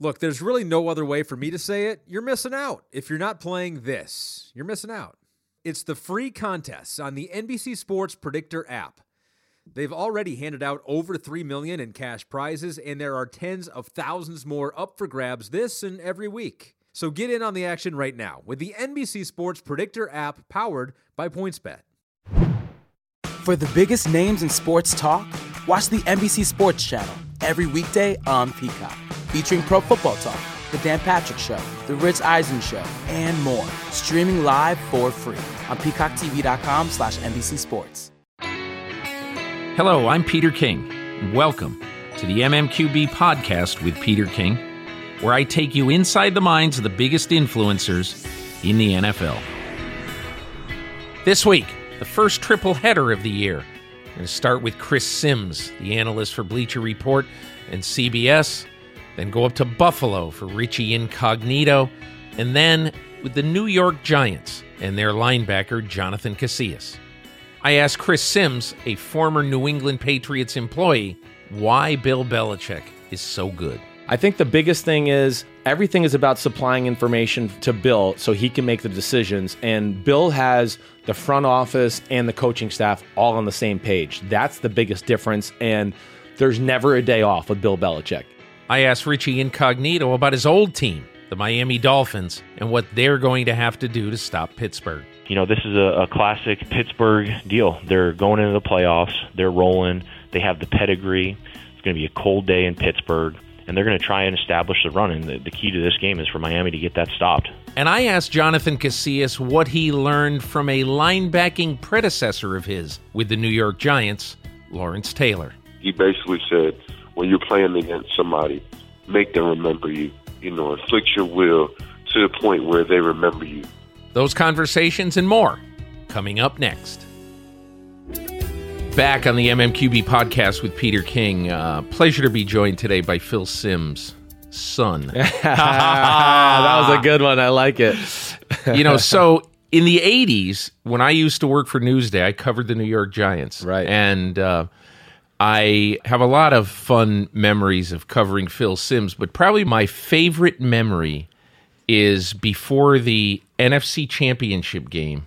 Look, there's really no other way for me to say it. You're missing out. If you're not playing this, you're missing out. It's the free contests on the NBC Sports Predictor app. They've already handed out over 3 million in cash prizes and there are tens of thousands more up for grabs this and every week. So get in on the action right now with the NBC Sports Predictor app powered by PointsBet. For the biggest names in sports talk, watch the NBC Sports Channel every weekday on Peacock, featuring Pro Football Talk, The Dan Patrick Show, The Rich Eisen Show, and more. Streaming live for free on peacocktv.com slash NBC Sports. Hello, I'm Peter King. Welcome to the MMQB podcast with Peter King, where I take you inside the minds of the biggest influencers in the NFL. This week, the first triple header of the year. We're going to start with Chris Simms, the analyst for Bleacher Report and CBS, then go up to Buffalo for Richie Incognito, and then with the New York Giants and their linebacker, Jonathan Casillas. I asked Chris Simms, a former New England Patriots employee, why Bill Belichick is so good. I think the biggest thing is everything is about supplying information to Bill so he can make the decisions. And Bill has the front office and the coaching staff all on the same page. That's the biggest difference. And there's never a day off with Bill Belichick. I asked Richie Incognito about his old team, the Miami Dolphins, and what they're going to have to do to stop Pittsburgh. You know, this is a, a classic Pittsburgh deal. They're going into the playoffs, they're rolling, they have the pedigree. It's going to be a cold day in Pittsburgh and they're going to try and establish the run. And the, the, key to this game is for Miami to get that stopped. And I asked Jonathan Casillas what he learned from a linebacking predecessor of his with the New York Giants, Lawrence Taylor. He basically said, when you're playing against somebody, make them remember you. You know, inflict your will to the point where they remember you. Those conversations and more coming up next back on the MMQB podcast with Peter King. Uh, pleasure to be joined today by Phil Simms' son. that was a good one. I like it. you know, so in the 80s, when I used to work for Newsday, I covered the New York Giants. Right. And uh, I have a lot of fun memories of covering Phil Simms, but probably my favorite memory is before the NFC Championship game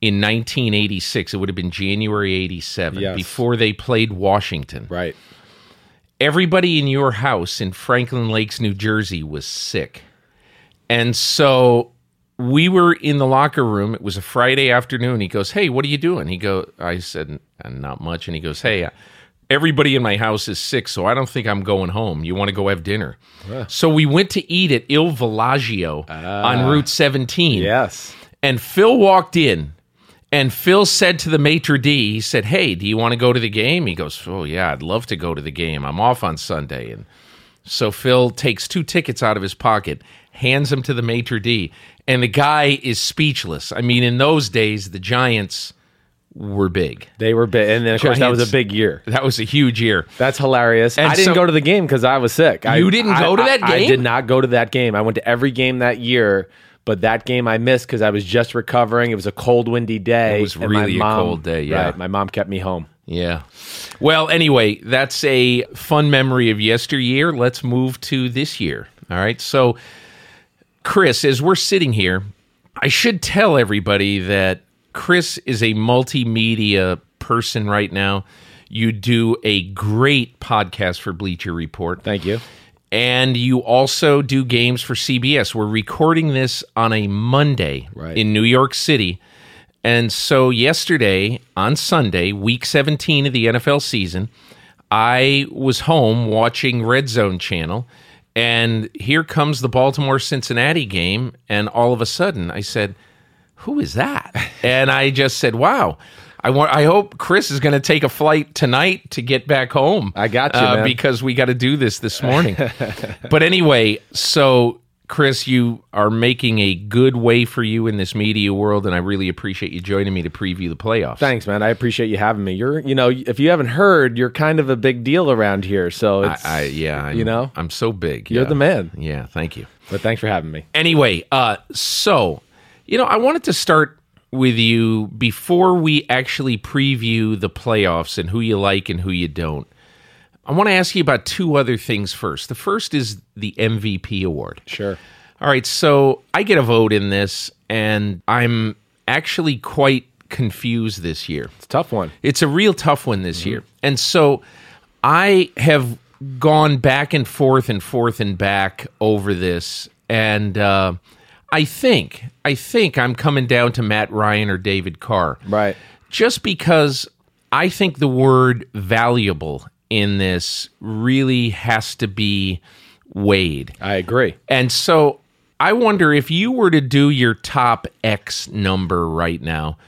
in 1986. It would have been January 87, yes. before they played Washington. Right. Everybody in your house in Franklin Lakes, New Jersey was sick. And so we were in the locker room. It was a Friday afternoon. He goes, "Hey, what are you doing?" He go, I said, "Not much." And he goes, "Hey, everybody in my house is sick, so I don't think I'm going home. You want to go have dinner?" Yeah. So we went to eat at Il Villaggio on ah. Route 17. Yes. And Phil walked in and Phil said to the maitre d', he said, "Hey, do you want to go to the game?" He goes, "Oh yeah, I'd love to go to the game. I'm off on Sunday." And so Phil takes two tickets out of his pocket, hands them to the maitre d', and the guy is speechless. I mean, in those days, the Giants were big. They were big, and then of course that was a big year. That was a huge year. That's hilarious. And I didn't so- go to the game because I was sick. You I, didn't I- go to I- that I game? did not go to that game. I went to every game that year, but that game I missed because I was just recovering. It was a cold, windy day. It was really a cold day, yeah. right, my mom kept me home. Yeah. Well, anyway, that's a fun memory of yesteryear. Let's move to this year. All right. So, Chris, as we're sitting here, I should tell everybody that Chris is a multimedia person right now. You do a great podcast for Bleacher Report. Thank you. And you also do games for CBS. We're recording this on a Monday Right. in New York City. And so yesterday on Sunday, week 17 of the NFL season, I was home watching Red Zone channel and here comes the Baltimore Cincinnati game and all of a sudden I said, "Who is that?" and I just said, "Wow, I want I hope Chris is going to take a flight tonight to get back home. I got you, uh, man. because we got to do this this morning." but anyway, so Chris, you are making a good way for you in this media world, and I really appreciate you joining me to preview the playoffs. Thanks, man. I appreciate you having me. You're, you know, if you haven't heard, you're kind of a big deal around here. So I, it's, I yeah, I'm, you know, I'm so big. You're yeah. the man. Yeah, thank you. but thanks for having me. Anyway, uh, so you know, I wanted to start with you before we actually preview the playoffs and who you like and who you don't. I want to ask you about two other things first. The first is the MVP award. Sure. All right, so I get a vote in this, and I'm actually quite confused this year. It's a tough one. It's a real tough one this year. And so I have gone back and forth and forth and back over this. And uh, I think, I think I'm coming down to Matt Ryan or David Carr. Right. Just because I think the word valuable in this really has to be weighed. I agree. And so I wonder if you were to do your top X number right now,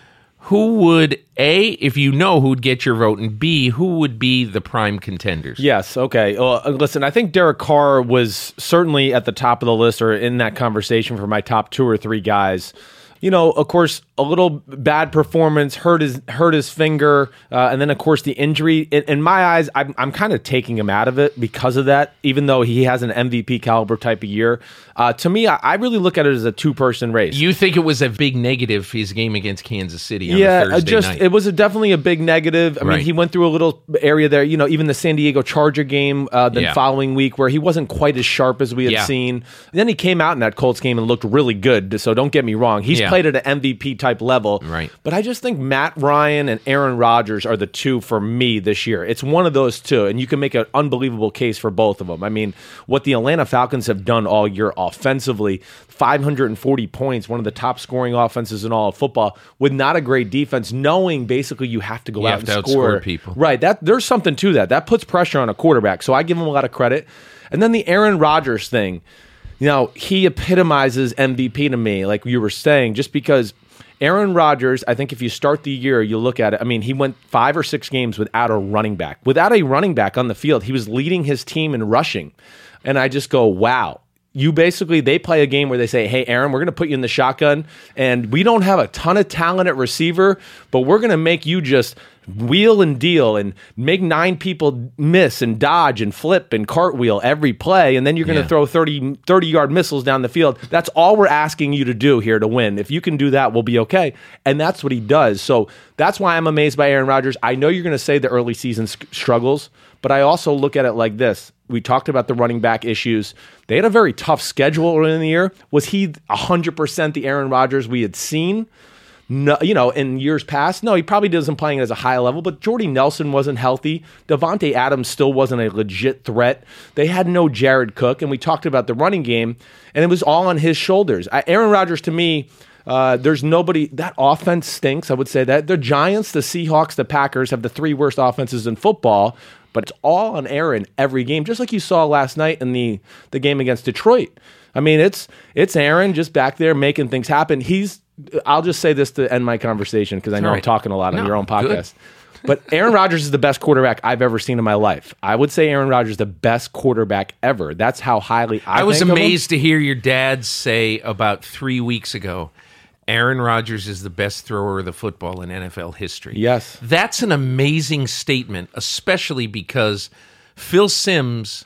who would A, if you know who'd get your vote, and B, who would be the prime contenders? Yes. Okay. Well, uh, listen, I think Derek Carr was certainly at the top of the list or in that conversation for my top two or three guys. You know, of course, a little bad performance hurt his hurt his finger, uh, and then of course the injury. In, in my eyes, I'm I'm kind of taking him out of it because of that. Even though he has an MVP caliber type of year, uh, to me, I, I really look at it as a two person race. You think it was a big negative his game against Kansas City on yeah, Thursday just night? it was a, definitely a big negative. I Right. mean, he went through a little area there. You know, even the San Diego Charger game uh, the Yeah. following week where he wasn't quite as sharp as we had Yeah. seen. then he came out in that Colts game and looked really good. So don't get me wrong, he's Yeah. played at an MVP type level. Right. But I just think Matt Ryan and Aaron Rodgers are the two for me this year. It's one of those two, and you can make an unbelievable case for both of them. I mean, what the Atlanta Falcons have done all year offensively, 540 points, one of the top scoring offenses in all of football, with not a great defense, knowing basically you have to go You out and score people. Right. That there's something to that. That puts pressure on a quarterback. So I give him a lot of credit. And then the Aaron Rodgers thing. You know, he epitomizes MVP to me, like you were saying, just because Aaron Rodgers, I think if you start the year, you look at it. I mean, he went five or six games without a running back. Without a running back on the field, he was leading his team in rushing. And I just go, wow. You basically, they play a game where they say, hey, Aaron, we're going to put you in the shotgun, and we don't have a ton of talent at receiver, but we're going to make you just wheel and deal and make nine people miss and dodge and flip and cartwheel every play and then you're going to Yeah. throw 30 30 yard missiles down the field. That's all we're asking you to do here to win. If you can do that we'll be okay. And that's what he does. So that's why i'm amazed by aaron rodgers. I know you're going to say the early season struggles but i also look at it like this. We talked about the running back issues. They had a very tough schedule early in the year. Was he 100% the aaron rodgers we had seen no, you know, in years past, no, he probably doesn't playing as a high level, but Jordy Nelson wasn't healthy. Davante Adams still wasn't a legit threat. They had no Jared Cook, and we talked about the running game, and it was all on his shoulders. I, Aaron Rodgers, to me, uh, there's nobody. That offense stinks. I would say that the Giants, the Seahawks, the Packers have the three worst offenses in football, but it's all on Aaron every game, just like you saw last night in the the game against Detroit. I mean, it's it's Aaron just back there making things happen. He's. I'll just say this to end my conversation because I know all I'm talking a lot on No, your own podcast. But Aaron Rodgers is the best quarterback I've ever seen in my life. I would say Aaron Rodgers is the best quarterback ever. That's how highly I, I was think of him. amazed to hear your dad say about three weeks ago Aaron Rodgers is the best thrower of the football in NFL history. Yes. That's an amazing statement, especially because Phil Simms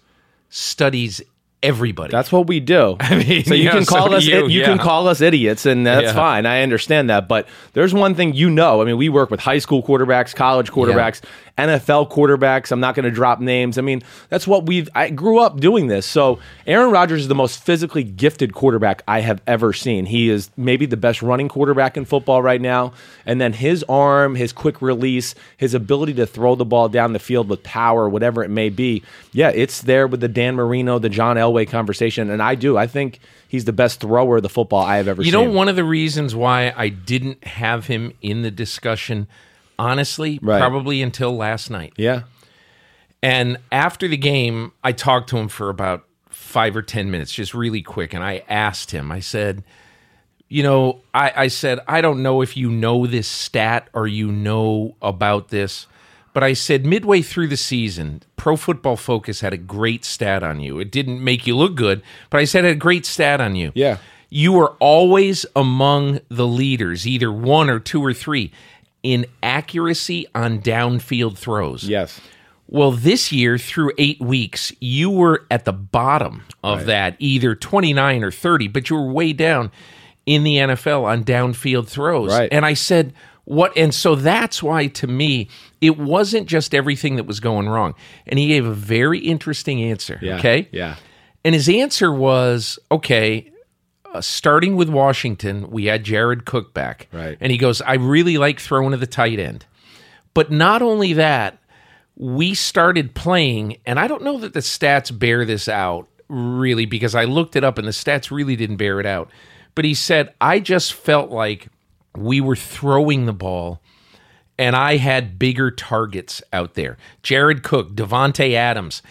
studies everybody. That's what we do. I mean, so you yeah, can call so us you, you, can call us idiots, and that's Yeah. fine. I understand that. But there's one thing you know. I mean, we work with high school quarterbacks, college quarterbacks, NFL quarterbacks. I'm not going to drop names. I mean, that's what we've. I grew up doing this. So Aaron Rodgers is the most physically gifted quarterback I have ever seen. He is maybe the best running quarterback in football right now. And then his arm, his quick release, his ability to throw the ball down the field with power, whatever it may be. Yeah, it's there with the Dan Marino, the John Elway conversation. And I do. I think he's the best thrower of the football I have ever You seen. You know, one of the reasons why I didn't have him in the discussion, honestly, Right. probably until last night. Yeah. And after the game, I talked to him for about five or 10 minutes, just really quick. And I asked him, I said, you know, I, I said, I don't know if you know this stat or you know about this, but I said, midway through the season, Pro Football Focus had a great stat on you. It didn't make you look good, but I said it had a great stat on you. Yeah. You were always among the leaders, either one or two or three, in accuracy on downfield throws. Yes. Well, this year through eight weeks, you were at the bottom of that, either 29 or 30, but you were way down in the NFL on downfield throws. Right. And I said, what? And so that's why, to me, it wasn't just everything that was going wrong. And he gave a very interesting answer. Yeah. Okay. Yeah. And his answer was okay, uh, starting with Washington, we had Jared Cook back. Right. And he goes, I really like throwing to the tight end. But not only that, we started playing, and I don't know that the stats bear this out really because I looked it up and the stats really didn't bear it out. But he said, I just felt like we were throwing the ball and I had bigger targets out there. Jared Cook, Davante Adams.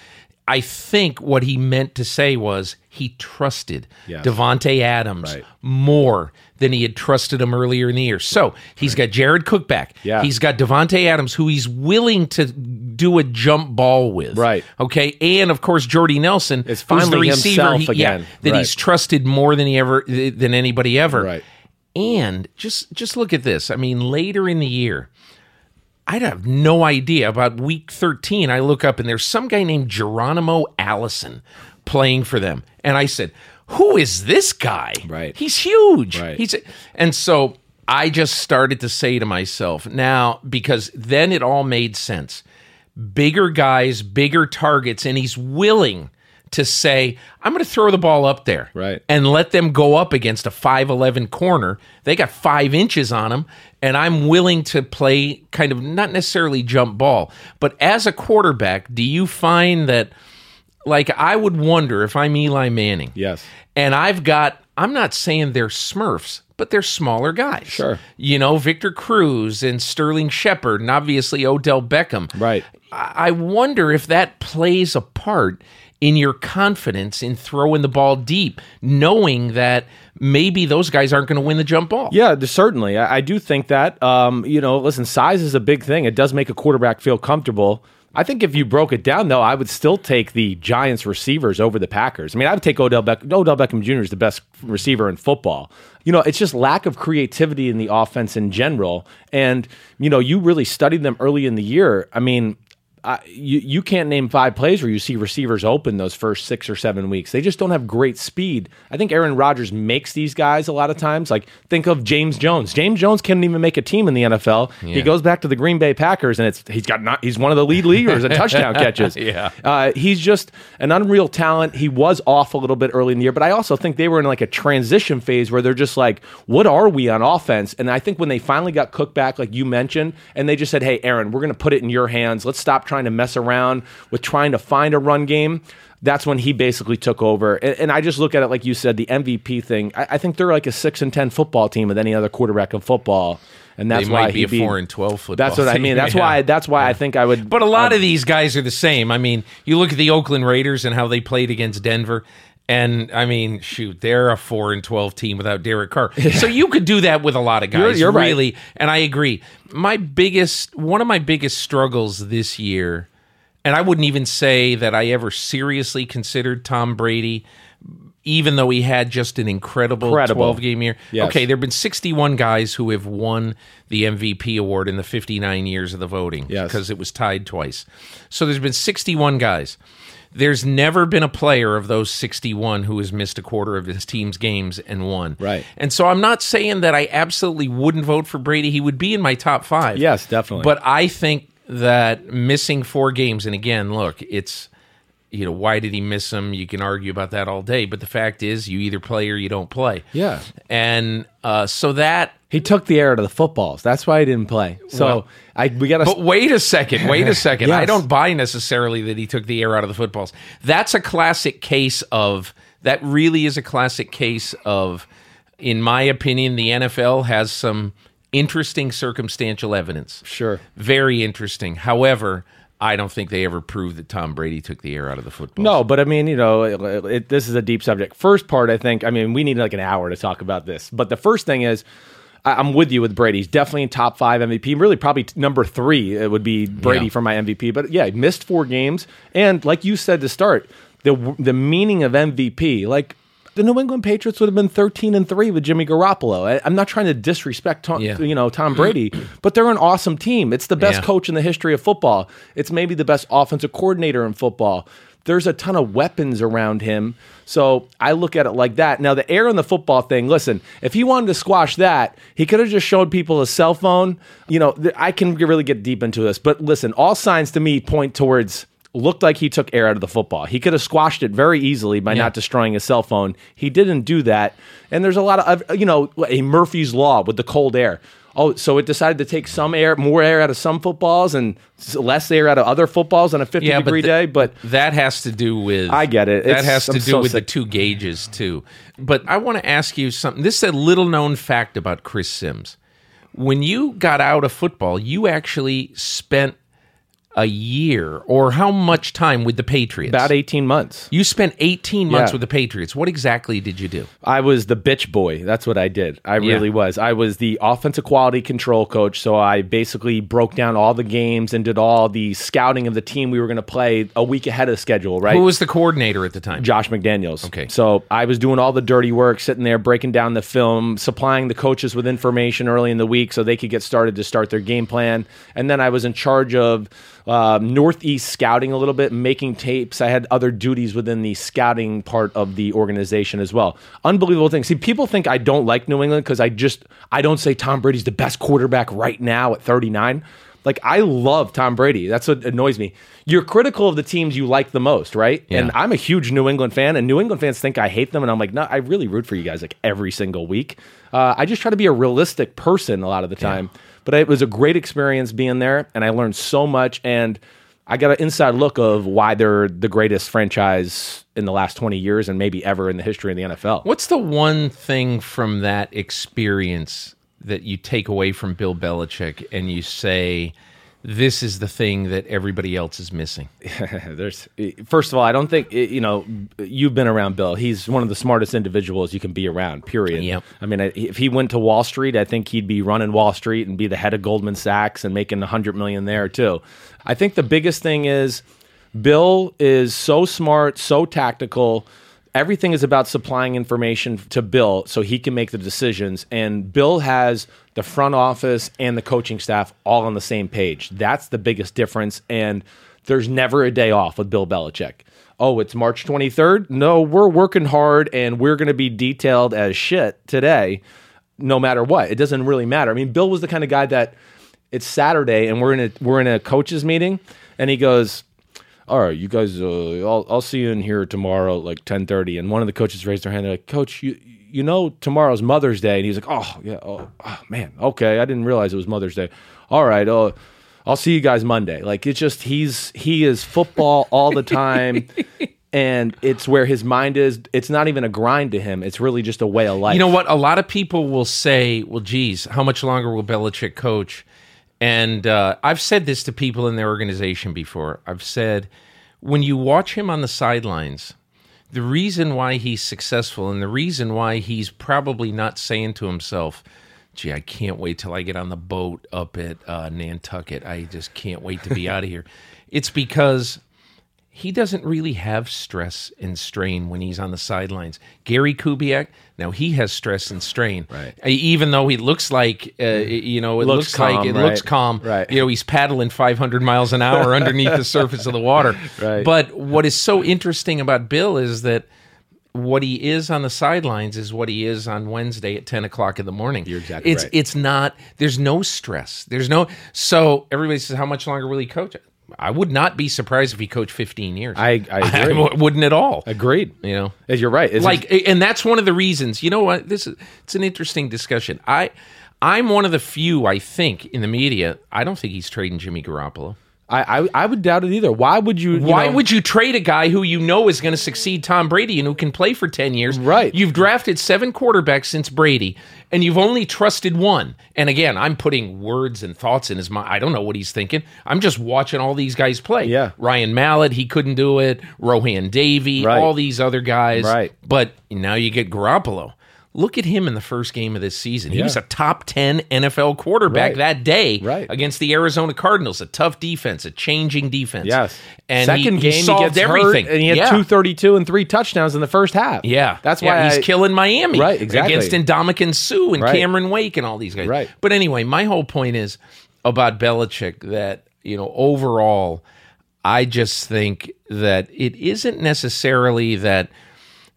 I think what he meant to say was he trusted Yes. Davante Adams Right. more than he had trusted him earlier in the year. So he's got Jared Cook back. Yeah. He's got Davante Adams, who he's willing to do a jump ball with. Right. Okay. And of course, Jordy Nelson It's who's the finally receiver himself he- yeah, again. that Right. he's trusted more than he ever than anybody ever. Right. And just just look at this. I mean, later in the year, I'd have no idea. About week 13, I look up and there's some guy named Geronimo Allison playing for them. And I said, Who is this guy? Right. He's huge. Right. He's and so I just started to say to myself, now, because then it all made sense. Bigger guys, bigger targets, and he's willing to say, I'm going to throw the ball up there Right. and let them go up against a 5'11 corner. They got five inches on them, and I'm willing to play kind of not necessarily jump ball. But as a quarterback, do you find that, like, I would wonder if I'm Eli Manning? Yes. And I've got, I'm not saying they're smurfs, but they're smaller guys. Sure. You know, Victor Cruz and Sterling Shepard, and obviously Odell Beckham. Right. I I wonder if that plays a part in your confidence in throwing the ball deep, knowing that maybe those guys aren't going to win the jump ball. Yeah, certainly. I, I do think that. Um, you know, listen, size is a big thing. It does make a quarterback feel comfortable. I think if you broke it down, though, I would still take the Giants receivers over the Packers. I mean, I would take Odell Beckham. Odell Beckham Jr. is the best receiver in football. You know, it's just lack of creativity in the offense in general. And, you know, you really studied them early in the year. I mean, I, you you can't name five plays where you see receivers open those first six or seven weeks. They just don't have great speed. I think Aaron Rodgers makes these guys a lot of times. Like think of James Jones. James Jones can't even make a team in the NFL. He goes back to the Green Bay Packers, and it's he's got not he's one of the lead leaguers in touchdown catches. Yeah. uh, he's just an unreal talent. He was off a little bit early in the year, but I also think they were in like a transition phase where they're just like, what are we on offense? And I think when they finally got Cook back, like you mentioned, and they just said, hey, Aaron, we're going to put it in your hands. Let's stop trying to mess around with trying to find a run game. That's when he basically took over. And, and I just look at it like you said, the MVP thing. I, I think they're like a six and ten football team with any other quarterback in football, and that's they why might be a four and twelve football. That's what I mean. That's Yeah. why. That's why I think I would. But a lot of these guys are the same. I mean, you look at the Oakland Raiders and how they played against Denver. And I mean, shoot, they're a four and twelve team without Derek Carr. So you could do that with a lot of guys. You're- you're right. and I agree. My biggest, one of my biggest struggles this year, and I wouldn't even say that I ever seriously considered Tom Brady, even though he had just an incredible, Incredible. twelve game year. Yes. Okay, there have been sixty one guys who have won the MVP award in the fifty nine years of the voting Yes. because it was tied twice. So there's been 61 guys. There's never been a player of those 61 who has missed a quarter of his team's games and won. Right. And so I'm not saying that I absolutely wouldn't vote for Brady. He would be in my top five. Yes, definitely. But I think that missing four games, and again, look, it's, you know, why did he miss them? You can argue about that all day. But the fact is, you either play or you don't play. Yeah. And uh, so that He took the air out of the footballs. That's why he didn't play. So Well, I we got to. But wait a second. Wait a second. I don't buy necessarily that he took the air out of the footballs. That's a classic case of that really is a classic case of in my opinion the NFL has some interesting circumstantial evidence. Sure. Very interesting. However, I don't think they ever proved that Tom Brady took the air out of the football. No, but I mean, you know, it, it- this is a deep subject. First part, I think. I mean, we need like an hour to talk about this. But the first thing is, I- I'm with you with Brady. He's definitely in top five MVP. Really, probably t- number three. It would be Brady Yeah. for my MVP. But yeah, he missed four games, and like you said to start, the the meaning of MVP, like. The New England Patriots would have been 13 and 3 with Jimmy Garoppolo. I, I'm not trying to disrespect Tom, Yeah. you know Tom Brady, mm-hmm. but they're an awesome team. It's the best Yeah. coach in the history of football. It's maybe the best offensive coordinator in football. there's a ton of weapons around him. So I look at it like that. Now, the air on the football thing, listen, if he wanted to squash that, he could have just showed people a cell phone. You know, I can really get deep into this, but listen, all signs to me point towards looked like he took air out of the football. He could have squashed it very easily by Yeah. not destroying his cell phone. He didn't do that. And there's a lot of, you know, a Murphy's Law with the cold air. Oh, so it decided to take some air, more air out of some footballs and less air out of other footballs on a 50 Yeah, degree the- day. But That has to do with. I get it. That It's- has to I'm do so with sick. the two gauges too. But I want to ask you something. This is a little known fact about Chris Simms. When you got out of football, you actually spent a year or how much time with the Patriots? about 18 months. You spent 18 months Yeah. with the Patriots. What exactly did you do? I was the bitch boy. That's what I did. I Yeah. really was. I was the offensive quality control coach. So I basically broke down all the games and did all the scouting of the team we were going to play a week ahead of schedule, right? Who was the coordinator at the time? Josh McDaniels. Okay. So I was doing all the dirty work, sitting there breaking down the film, supplying the coaches with information early in the week so they could get started to start their game plan. And then I was in charge of uh, Northeast scouting a little bit, making tapes. I had other duties within the scouting part of the organization as well. Unbelievable thing. See, people think I don't like New England because I just I don't say Tom Brady's the best quarterback right now at 39. Like I love Tom Brady. That's what annoys me. You're critical of the teams you like the most, right? Yeah. And I'm a huge New England fan, and New England fans think I hate them, and I'm like, no, I really root for you guys like every single week. Uh, I just try to be a realistic person a lot of the time. But it was a great experience being there, and I learned so much, and I got an inside look of why they're the greatest franchise in the last 20 years, and maybe ever in the history of the NFL. What's the one thing from that experience that you take away from Bill Belichick and you say, this is the thing that everybody else is missing? There's first of all, I don't think eh, you know you've been around Bill. He's one of the smartest individuals you can be around. Period. Yep. I mean, if he went to Wall Street, I think he'd be running Wall Street and be the head of Goldman Sachs and making a hundred million there too. I think the biggest thing is Bill is so smart, so tactical. Everything is about supplying information to Bill so he can make the decisions. And Bill has the front office and the coaching staff all on the same page. That's the biggest difference. And there's never a day off with Bill Belichick. Oh, it's March 23rd? No, we're working hard and we're going to be detailed as shit today, no matter what. It doesn't really matter. I mean, Bill was the kind of guy that it's Saturday and we're in a we're in a coaches meeting and he goes, all right, you guys, uh, I'll, I'll see you in here tomorrow like 1030. And one of the coaches raised their hand. They're like, coach, you, you know, tomorrow's Mother's Day. And he's like, oh, yeah, oh, oh, man, okay. I didn't realize it was Mother's Day. All right. Oh, I'll see you guys Monday. Like, it's just, he's, he is football all the time. and it's where his mind is. It's not even a grind to him. It's really just a way of life. You know what? A lot of people will say, well, geez, how much longer will Belichick coach? And uh, I've said this to people in their organization before. I've said, when you watch him on the sidelines, the reason why he's successful and the reason why he's probably not saying to himself, gee, I can't wait till I get on the boat up at uh, Nantucket. I just can't wait to be out of here. It's because he doesn't really have stress and strain when he's on the sidelines. Gary Kubiak, now he has stress and strain. Right. Even though he looks like, uh, you know, it Looks looks, like calm, it right. looks calm. Right. You know, he's paddling 500 miles an hour underneath the surface of the water. Right. But what is so interesting about Bill is that what he is on the sidelines is what he is on Wednesday at 10 o'clock in the morning. You're exactly it's, right. It's not, there's no stress. There's no, so everybody says, how much longer will he coach? I would not be surprised if he coached 15 years. I- I agree. wouldn't at all. Agreed. You know, You're right. It's like, and that's one of the reasons. You know what? This is it's an interesting discussion. I, I'm one of the few I think in the media. I don't think he's trading Jimmy Garoppolo. I, I, I would doubt it either. Why would you? you Why know- would you trade a guy who you know is going to succeed Tom Brady and who can play for 10 years? Right. You've drafted seven quarterbacks since Brady, and you've only trusted one. And again, I'm putting words and thoughts in his mind. I don't know what he's thinking. I'm just watching all these guys play. Yeah. Ryan Mallett, he couldn't do it. Rohan Davey, Right. all these other guys. Right. But now you get Garoppolo. Look at him in the first game of this season. He Yeah. was a top 10 NFL quarterback Right. that day Right. against the Arizona Cardinals. A tough defense, a changing defense. Yes. And second he, he game solved he gets everything. and he had yeah. 232 and three touchdowns in the first half. Yeah, that's Yeah, why he's I- killing Miami, Right, exactly. against Ndamukong Suh and Right. Cameron Wake and all these guys. Right. But anyway, my whole point is about Belichick that you know overall, I just think that it isn't necessarily that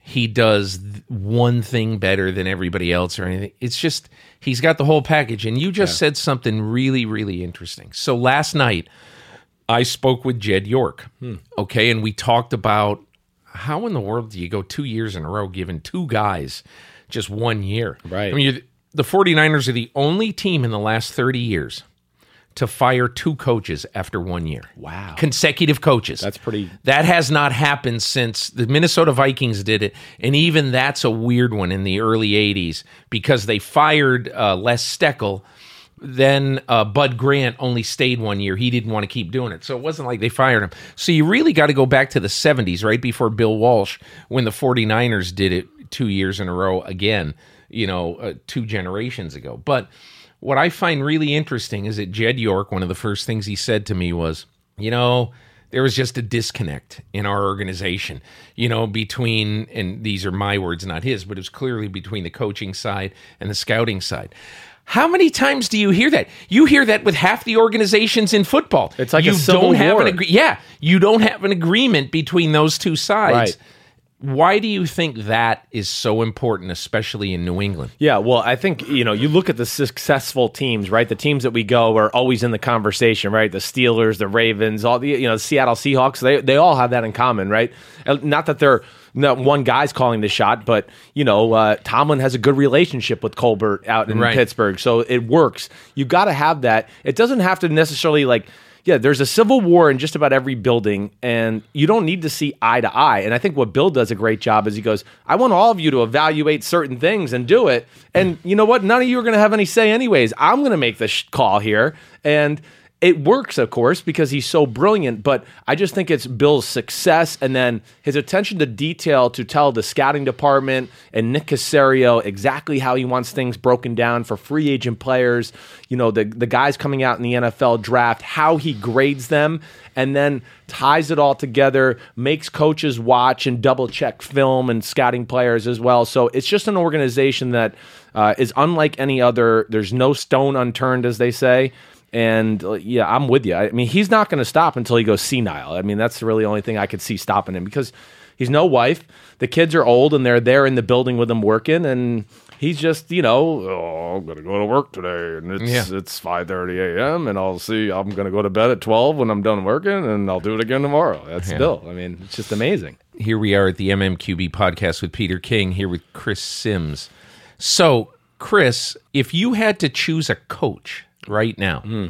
he does one thing better than everybody else or anything. It's just he's got the whole package. And you just said something really, really interesting. So last night, I spoke with Jed York. Hmm. Okay. And we talked about how in the world do you go two years in a row giving two guys just one year? Right. I mean, the 49ers are the only team in the last 30 years to fire two coaches after one year. Wow. Consecutive coaches. That's pretty- That has not happened since the Minnesota Vikings did it. And even that's a weird one in the early 80s because they fired uh, Les Steckel. Then uh, Bud Grant only stayed one year. He didn't want to keep doing it. So it wasn't like they fired him. So you really got to go back to the 70s, right before Bill Walsh, when the 49ers did it two years in a row again, you know, uh, two generations ago. But what I find really interesting is that Jed York, one of the first things he said to me was, you know, there was just a disconnect in our organization, you know, between, and these are my words, not his, but it was clearly between the coaching side and the scouting side. How many times do you hear that? You hear that with half the organizations in football. It's like a you don't have war. an agree- yeah, you don't have an agreement between those two sides. Right. Why do you think that is so important, especially in New England? Yeah, well, I think you know you look at the successful teams, right? The teams that we go are always in the conversation, right? The Steelers, the Ravens, all the you know the Seattle Seahawks. They they all have that in common, right? Not that they're not one guy's calling the shot, but you know uh, Tomlin has a good relationship with Colbert out in Right. Pittsburgh, so it works. You got to have that. It doesn't have to necessarily like yeah, there's a civil war in just about every building, and you don't need to see eye to eye. And I think what Bill does a great job is he goes, I want all of you to evaluate certain things and do it. And you know what? None of you are going to have any say, anyways. I'm going to make the sh- call here. And it works, of course, because he's so brilliant. But I just think it's Bill's success and then his attention to detail to tell the scouting department and Nick Caserio exactly how he wants things broken down for free agent players. You know, the the guys coming out in the NFL draft, how he grades them, and then ties it all together, makes coaches watch and double check film and scouting players as well. So it's just an organization that uh, is unlike any other. There's no stone unturned, as they say. And uh, yeah, I'm with you. I mean, he's not going to stop until he goes senile. I mean, that's the really only thing I could see stopping him because he's no wife. The kids are old and they're there in the building with him working, and he's just you know, oh, I'm going to go to work today, and it's Yeah. it's 5:30 a.m. and I'll see. I'm going to go to bed at 12 when I'm done working, and I'll do it again tomorrow. That's Bill. I mean, it's just amazing. Here we are at the MMQB podcast with Peter King, here with Chris Simms. So, Chris, if you had to choose a coach right now, hmm.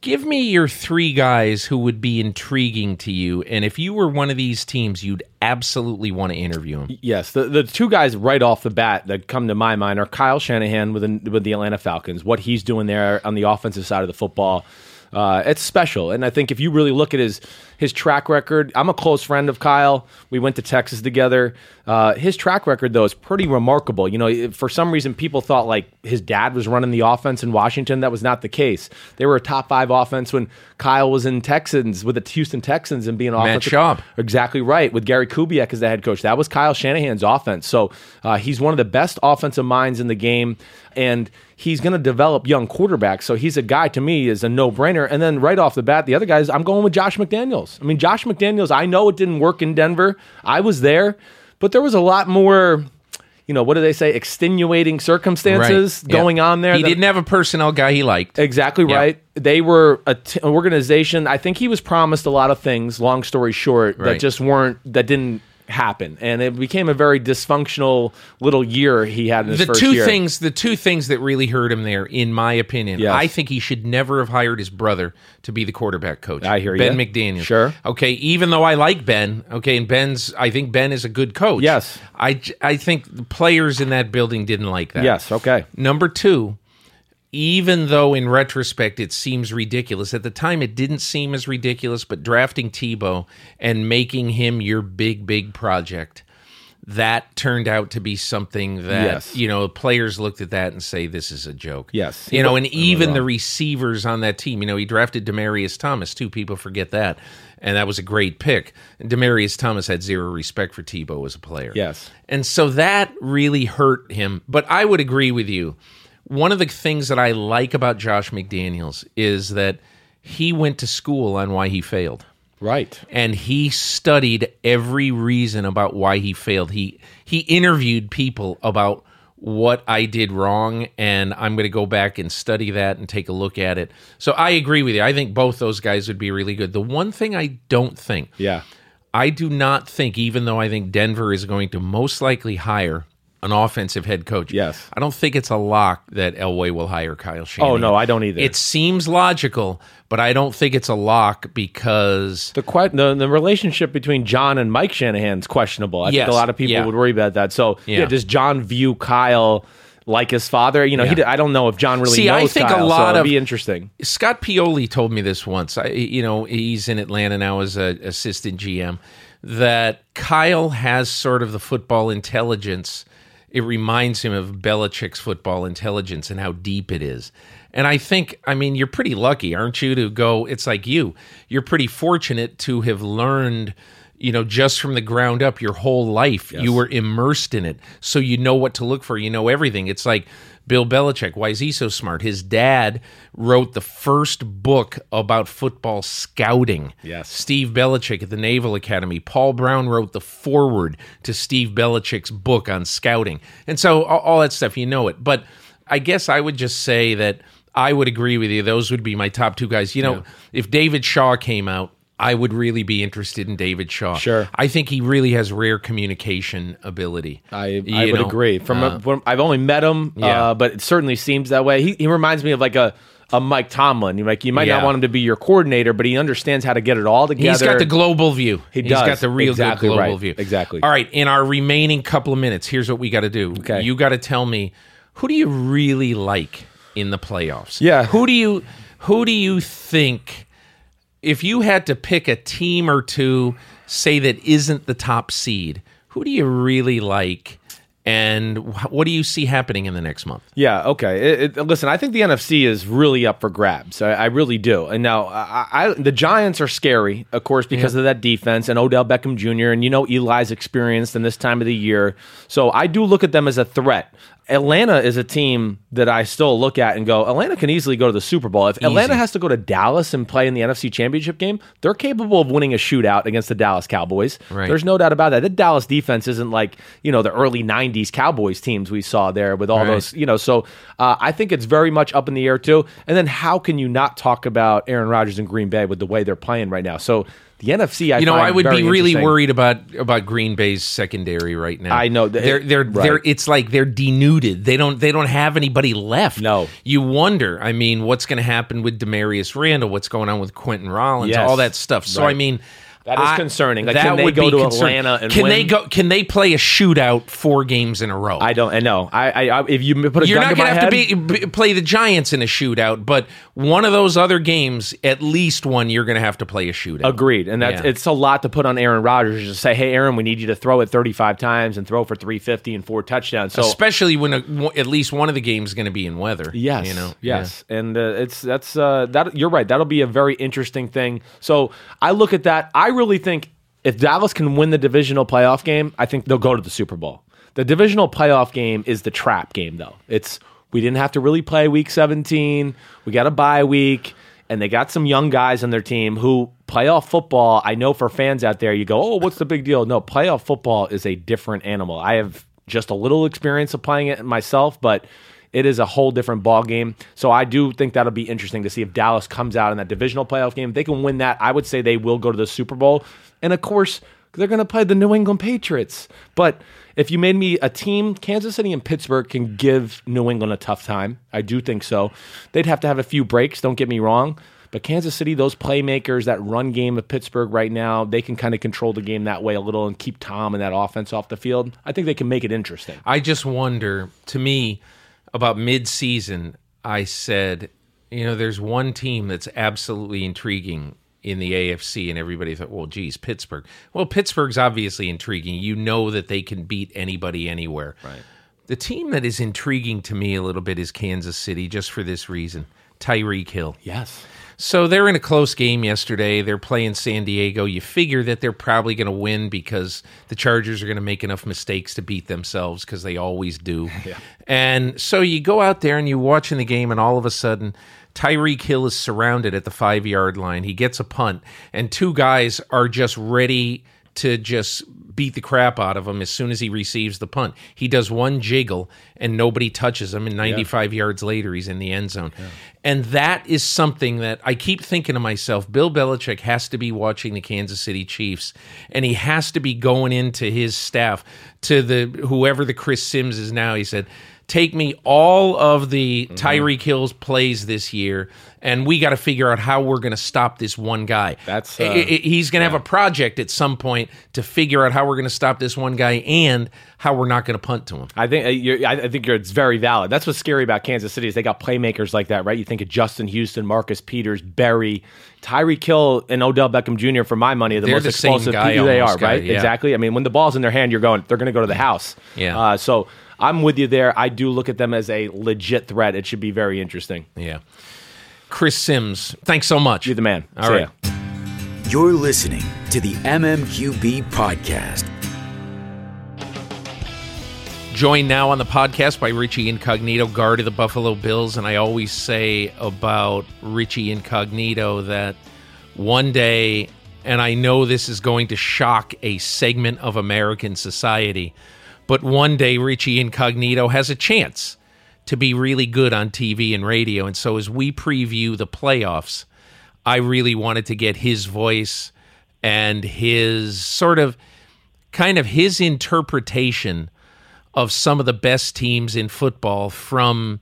give me your three guys who would be intriguing to you. And if you were one of these teams, you'd absolutely want to interview them. Yes, the the two guys right off the bat that come to my mind are Kyle Shanahan with the, with the Atlanta Falcons. What he's doing there on the offensive side of the football, uh, it's special. And I think if you really look at his his track record, I'm a close friend of Kyle. We went to Texas together. Uh, his track record though is pretty remarkable. You know, for some reason people thought like his dad was running the offense in Washington. That was not the case. They were a top five offense when Kyle was in Texans with the Houston Texans and being Matt offensive. Schaub. Exactly right. With Gary Kubiak as the head coach, that was Kyle Shanahan's offense. So uh, he's one of the best offensive minds in the game, and he's going to develop young quarterbacks. So he's a guy to me is a no brainer. And then right off the bat, the other guys, I'm going with Josh McDaniels. I mean, Josh McDaniels. I know it didn't work in Denver. I was there, but there was a lot more. You know what do they say? Extenuating circumstances Right. Going on there. He that- didn't have a personnel guy he liked. Exactly Yeah. right. They were a t- an organization. I think he was promised a lot of things. Long story short, that just weren't that didn't happen, and it became a very dysfunctional little year he had in his the first two year. things the two things that really hurt him there in my opinion Yes. i think he should never have hired his brother to be the quarterback coach I hear ben ya. mcdaniel Sure. okay even though i like ben okay and ben's i think ben is a good coach Yes. I I think the players in that building didn't like that Yes. Okay. Number two, even though in retrospect it seems ridiculous, at the time it didn't seem as ridiculous, but drafting Tebow and making him your big, big project, that turned out to be something that, Yes. you know, players looked at that and say, this is a joke. Yes. You know, and even the receivers on that team, you know, he drafted Demaryius Thomas, too. People forget that. And that was a great pick. Demaryius Thomas had zero respect for Tebow as a player. Yes. And so that really hurt him. But I would agree with you. One of the things that I like about Josh McDaniels is that he went to school on why he failed. Right. and he studied every reason about why he failed. He he interviewed people about what I did wrong, and I'm going to go back and study that and take a look at it. So I agree with you. I think both those guys would be really good. The one thing I don't think, Yeah. I do not think, even though I think Denver is going to most likely hire an offensive head coach. Yes. I don't think it's a lock that Elway will hire Kyle Shanahan. Oh no, I don't either. It seems logical, but I don't think it's a lock because the, que- the the relationship between John and Mike Shanahan's questionable. I Yes, think a lot of people yeah. would worry about that. So yeah. Yeah. does John view Kyle like his father? You know, he Yeah. did, I don't know if John really See, knows I think a Kyle, so lot it'd of- be interesting. Scott Pioli told me this once. I, you know, he's in Atlanta now as a assistant GM. That Kyle has sort of the football intelligence. It reminds him of Belichick's football intelligence and how deep it is. And I think, I mean, you're pretty lucky, aren't you, to go? It's like you. You're pretty fortunate to have learned, you know, just from the ground up your whole life. You were immersed in it. So you know what to look for. You know everything. It's like Bill Belichick. Why is he so smart? His dad wrote the first book about football scouting. Yes. Steve Belichick at the Naval Academy. Paul Brown wrote the foreword to Steve Belichick's book on scouting. And so all, all that stuff, you know it. But I guess I would just say that I would agree with you. Those would be my top two guys. You know, if David Shaw came out, I would really be interested in David Shaw. Sure. I think he really has rare communication ability. I, I would know, agree. From, uh, from I've only met him, Yeah. uh, but it certainly seems that way. He, he reminds me of like a, a Mike Tomlin. You like you might Yeah. not want him to be your coordinator, but he understands how to get it all together. He's got the global view. He He's does. got the real Exactly good global right. view. Exactly. All right. In our remaining couple of minutes, here's what we got to do. Okay. You got to tell me who do you really like in the playoffs? Yeah. Who do you who do you think if you had to pick a team or two, say that isn't the top seed, who do you really like? And what do you see happening in the next month? Yeah. Okay. It, it, listen, I think the NFC is really up for grabs. I, I really do. And now, I, I, the Giants are scary, of course, because of that defense and Odell Beckham Jr. And you know Eli's experienced in this time of the year, so I do look at them as a threat. Atlanta is a team that I still look at and go, Atlanta can easily go to the Super Bowl. If Atlanta has to go to Dallas and play in the NFC Championship game, they're capable of winning a shootout against the Dallas Cowboys. Right. There's no doubt about that. The Dallas defense isn't like, you know, the early 90s Cowboys teams we saw there with all Right. those, you know, so uh, I think it's very much up in the air too. And then how can you not talk about Aaron Rodgers and Green Bay with the way they're playing right now? So the NFC, I you know, I would be really worried about about Green Bay's secondary right now. I know that- they're they're right. they're it's like they're denuded. They don't they don't have anybody left. No. you wonder. I mean, what's going to happen with Damarious Randall? What's going on with Quentin Rollins? Yes. all that stuff. So Right. I mean. That is I- concerning. Like, that can they would go be to concerning. Atlanta and can win? they go? Can they play a shootout four games in a row? I don't, I know. I, I, I if you put a You're not to gonna have head, to be, play the Giants in a shootout, but one of those other games, at least one, you're going to have to play a shootout. Agreed, and that's Yeah. it's a lot to put on Aaron Rodgers to say, "Hey, Aaron, we need you to throw it 35 times and throw for 350 and four touchdowns." So especially when a, at least one of the games is going to be in weather. Yes, you know, yes, and uh, it's that's uh, that. You're right. That'll be a very interesting thing. So I look at that. I really think if Dallas can win the divisional playoff game, I think they'll go to the Super Bowl. The divisional playoff game is the trap game, though. It's we didn't have to really play Week 17. We got a bye week. And they got some young guys on their team who playoff football. I know for fans out there, you go, "Oh, what's the big deal?" No, playoff football is a different animal. I have just a little experience of playing it myself, but it is a whole different ball game. So I do think that'll be interesting to see if Dallas comes out in that divisional playoff game. If they can win that, I would say they will go to the Super Bowl. And of course, they're going to play the New England Patriots. But if you made me a team, Kansas City and Pittsburgh can give New England a tough time. I do think so. They'd have to have a few breaks, don't get me wrong. But Kansas City, those playmakers, that run game of Pittsburgh right now, they can kind of control the game that way a little and keep Tom and that offense off the field. I think they can make it interesting. I just wonder. To me, about mid-season, I said, you know, there's one team that's absolutely intriguing in the AFC, and everybody thought, well, geez, Pittsburgh. Well, Pittsburgh's obviously intriguing. You know that they can beat anybody anywhere. Right. The team that is intriguing to me a little bit is Kansas City, just for this reason. Tyreek Hill. Yes. So they're in a close game yesterday. They're playing San Diego. You figure that they're probably going to win because the Chargers are going to make enough mistakes to beat themselves because they always do. And so you go out there and you're watching the game, and all of a sudden, Tyreek Hill is surrounded at the five yard line. He gets a punt, and two guys are just ready to just beat the crap out of him as soon as he receives the punt. He does one jiggle and nobody touches him, and 95 yards later, he's in the end zone. And that is something that I keep thinking to myself Bill Belichick has to be watching the Kansas City Chiefs, and he has to be going into his staff, to the whoever the Chris Simms is now. He said, Take me all of the Mm-hmm. Tyreek Hill's plays this year, and we got to figure out how we're going to stop this one guy. That's, uh, I- he's going to have a project at some point to figure out how we're going to stop this one guy and how we're not going to punt to him. I think uh, you're, I I think you're, it's very valid. That's what's scary about Kansas City is they got playmakers like that, right? You think of Justin Houston, Marcus Peters, Berry, Tyreek Hill, and Odell Beckham Jr. For my money, are the They're most the explosive people they are, guy, right? yeah. Exactly. I mean, when the ball's in their hand, you're going, they're going to go to the house. Yeah. Uh, so I'm with you there. I do look at them as a legit threat. It should be very interesting. Yeah. Chris Simms, thanks so much. You're the man. All right. ya. You're listening to the MMQB podcast. Joined now on the podcast by Richie Incognito, guard of the Buffalo Bills. And I always say about Richie Incognito that one day, and I know this is going to shock a segment of American society, but one day Richie Incognito has a chance to be really good on TV and radio. And so as we preview the playoffs, I really wanted to get his voice and his sort of kind of his interpretation of some of the best teams in football from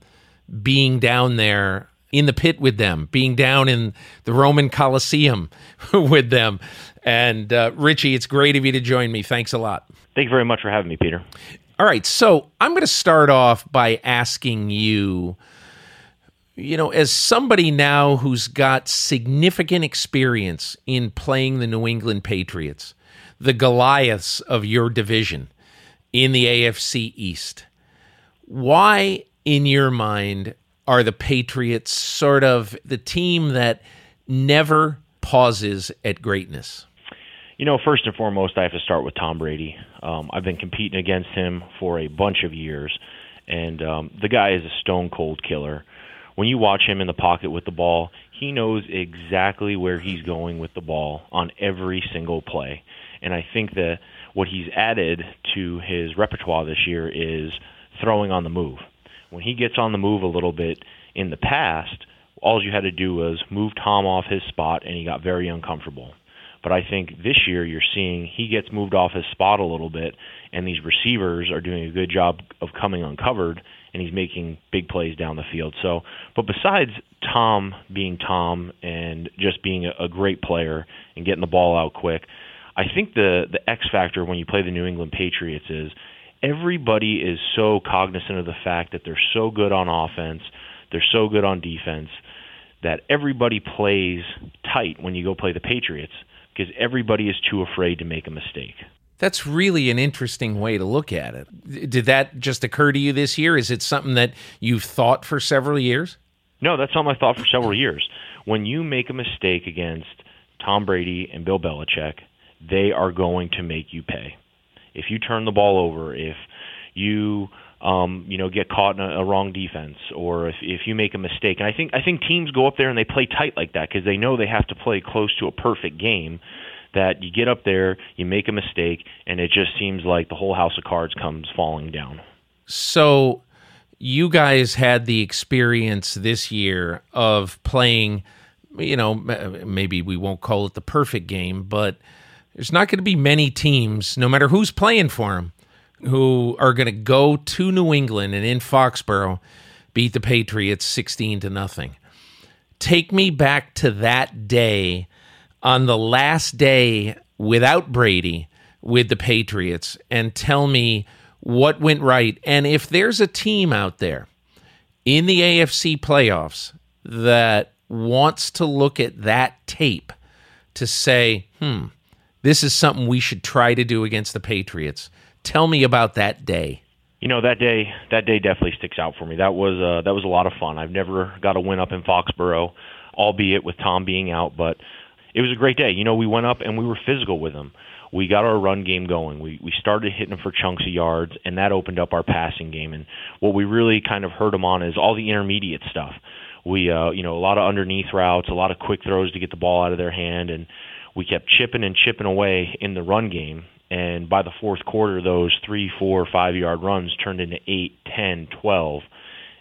being down there in the pit with them, being down in the Roman Coliseum with them. And uh, Richie, it's great of you to join me. Thanks a lot. Thank you very much for having me, Peter. All right, so I'm going to start off by asking you, you know, as somebody now who's got significant experience in playing the New England Patriots, the Goliaths of your division in the AFC East, why, in your mind, are the Patriots sort of the team that never pauses at greatness? You know, first and foremost, I have to start with Tom Brady. Um, I've been competing against him for a bunch of years, and um, the guy is a stone cold killer. When you watch him in the pocket with the ball, he knows exactly where he's going with the ball on every single play. And I think that what he's added to his repertoire this year is throwing on the move. When he gets on the move a little bit in the past, all you had to do was move Tom off his spot, and he got very uncomfortable. But I think this year you're seeing he gets moved off his spot a little bit, and these receivers are doing a good job of coming uncovered, and he's making big plays down the field. So, but besides Tom being Tom and just being a, a great player and getting the ball out quick, I think the the X factor when you play the New England Patriots is everybody is so cognizant of the fact that they're so good on offense, they're so good on defense that everybody plays tight when you go play the Patriots because everybody is too afraid to make a mistake. That's really an interesting way to look at it. Did that just occur to you this year? Is it something that you've thought for several years? No, that's something I thought for several years. When you make a mistake against Tom Brady and Bill Belichick, they are going to make you pay. If you turn the ball over, if you um, you know get caught in a, a wrong defense, or if if you make a mistake, and I think I think teams go up there and they play tight like that because they know they have to play close to a perfect game. That you get up there, you make a mistake, and it just seems like the whole house of cards comes falling down. So, you guys had the experience this year of playing, you know, maybe we won't call it the perfect game, but there's not going to be many teams, no matter who's playing for them, who are going to go to New England and in Foxborough beat the Patriots 16 to nothing. Take me back to that day on the last day without Brady with the Patriots and tell me what went right. And if there's a team out there in the AFC playoffs that wants to look at that tape to say, hmm, this is something we should try to do against the Patriots, tell me about that day. You know that day. That day definitely sticks out for me. That was uh, that was a lot of fun. I've never got a win up in Foxborough, albeit with Tom being out, but it was a great day. You know, we went up and we were physical with him. We got our run game going. We we started hitting them for chunks of yards, and that opened up our passing game. And what we really kind of hurt them on is all the intermediate stuff. We uh, you know a lot of underneath routes, a lot of quick throws to get the ball out of their hand, and we kept chipping and chipping away in the run game and by the fourth quarter, those three, four, five yard runs turned into eight, ten, twelve,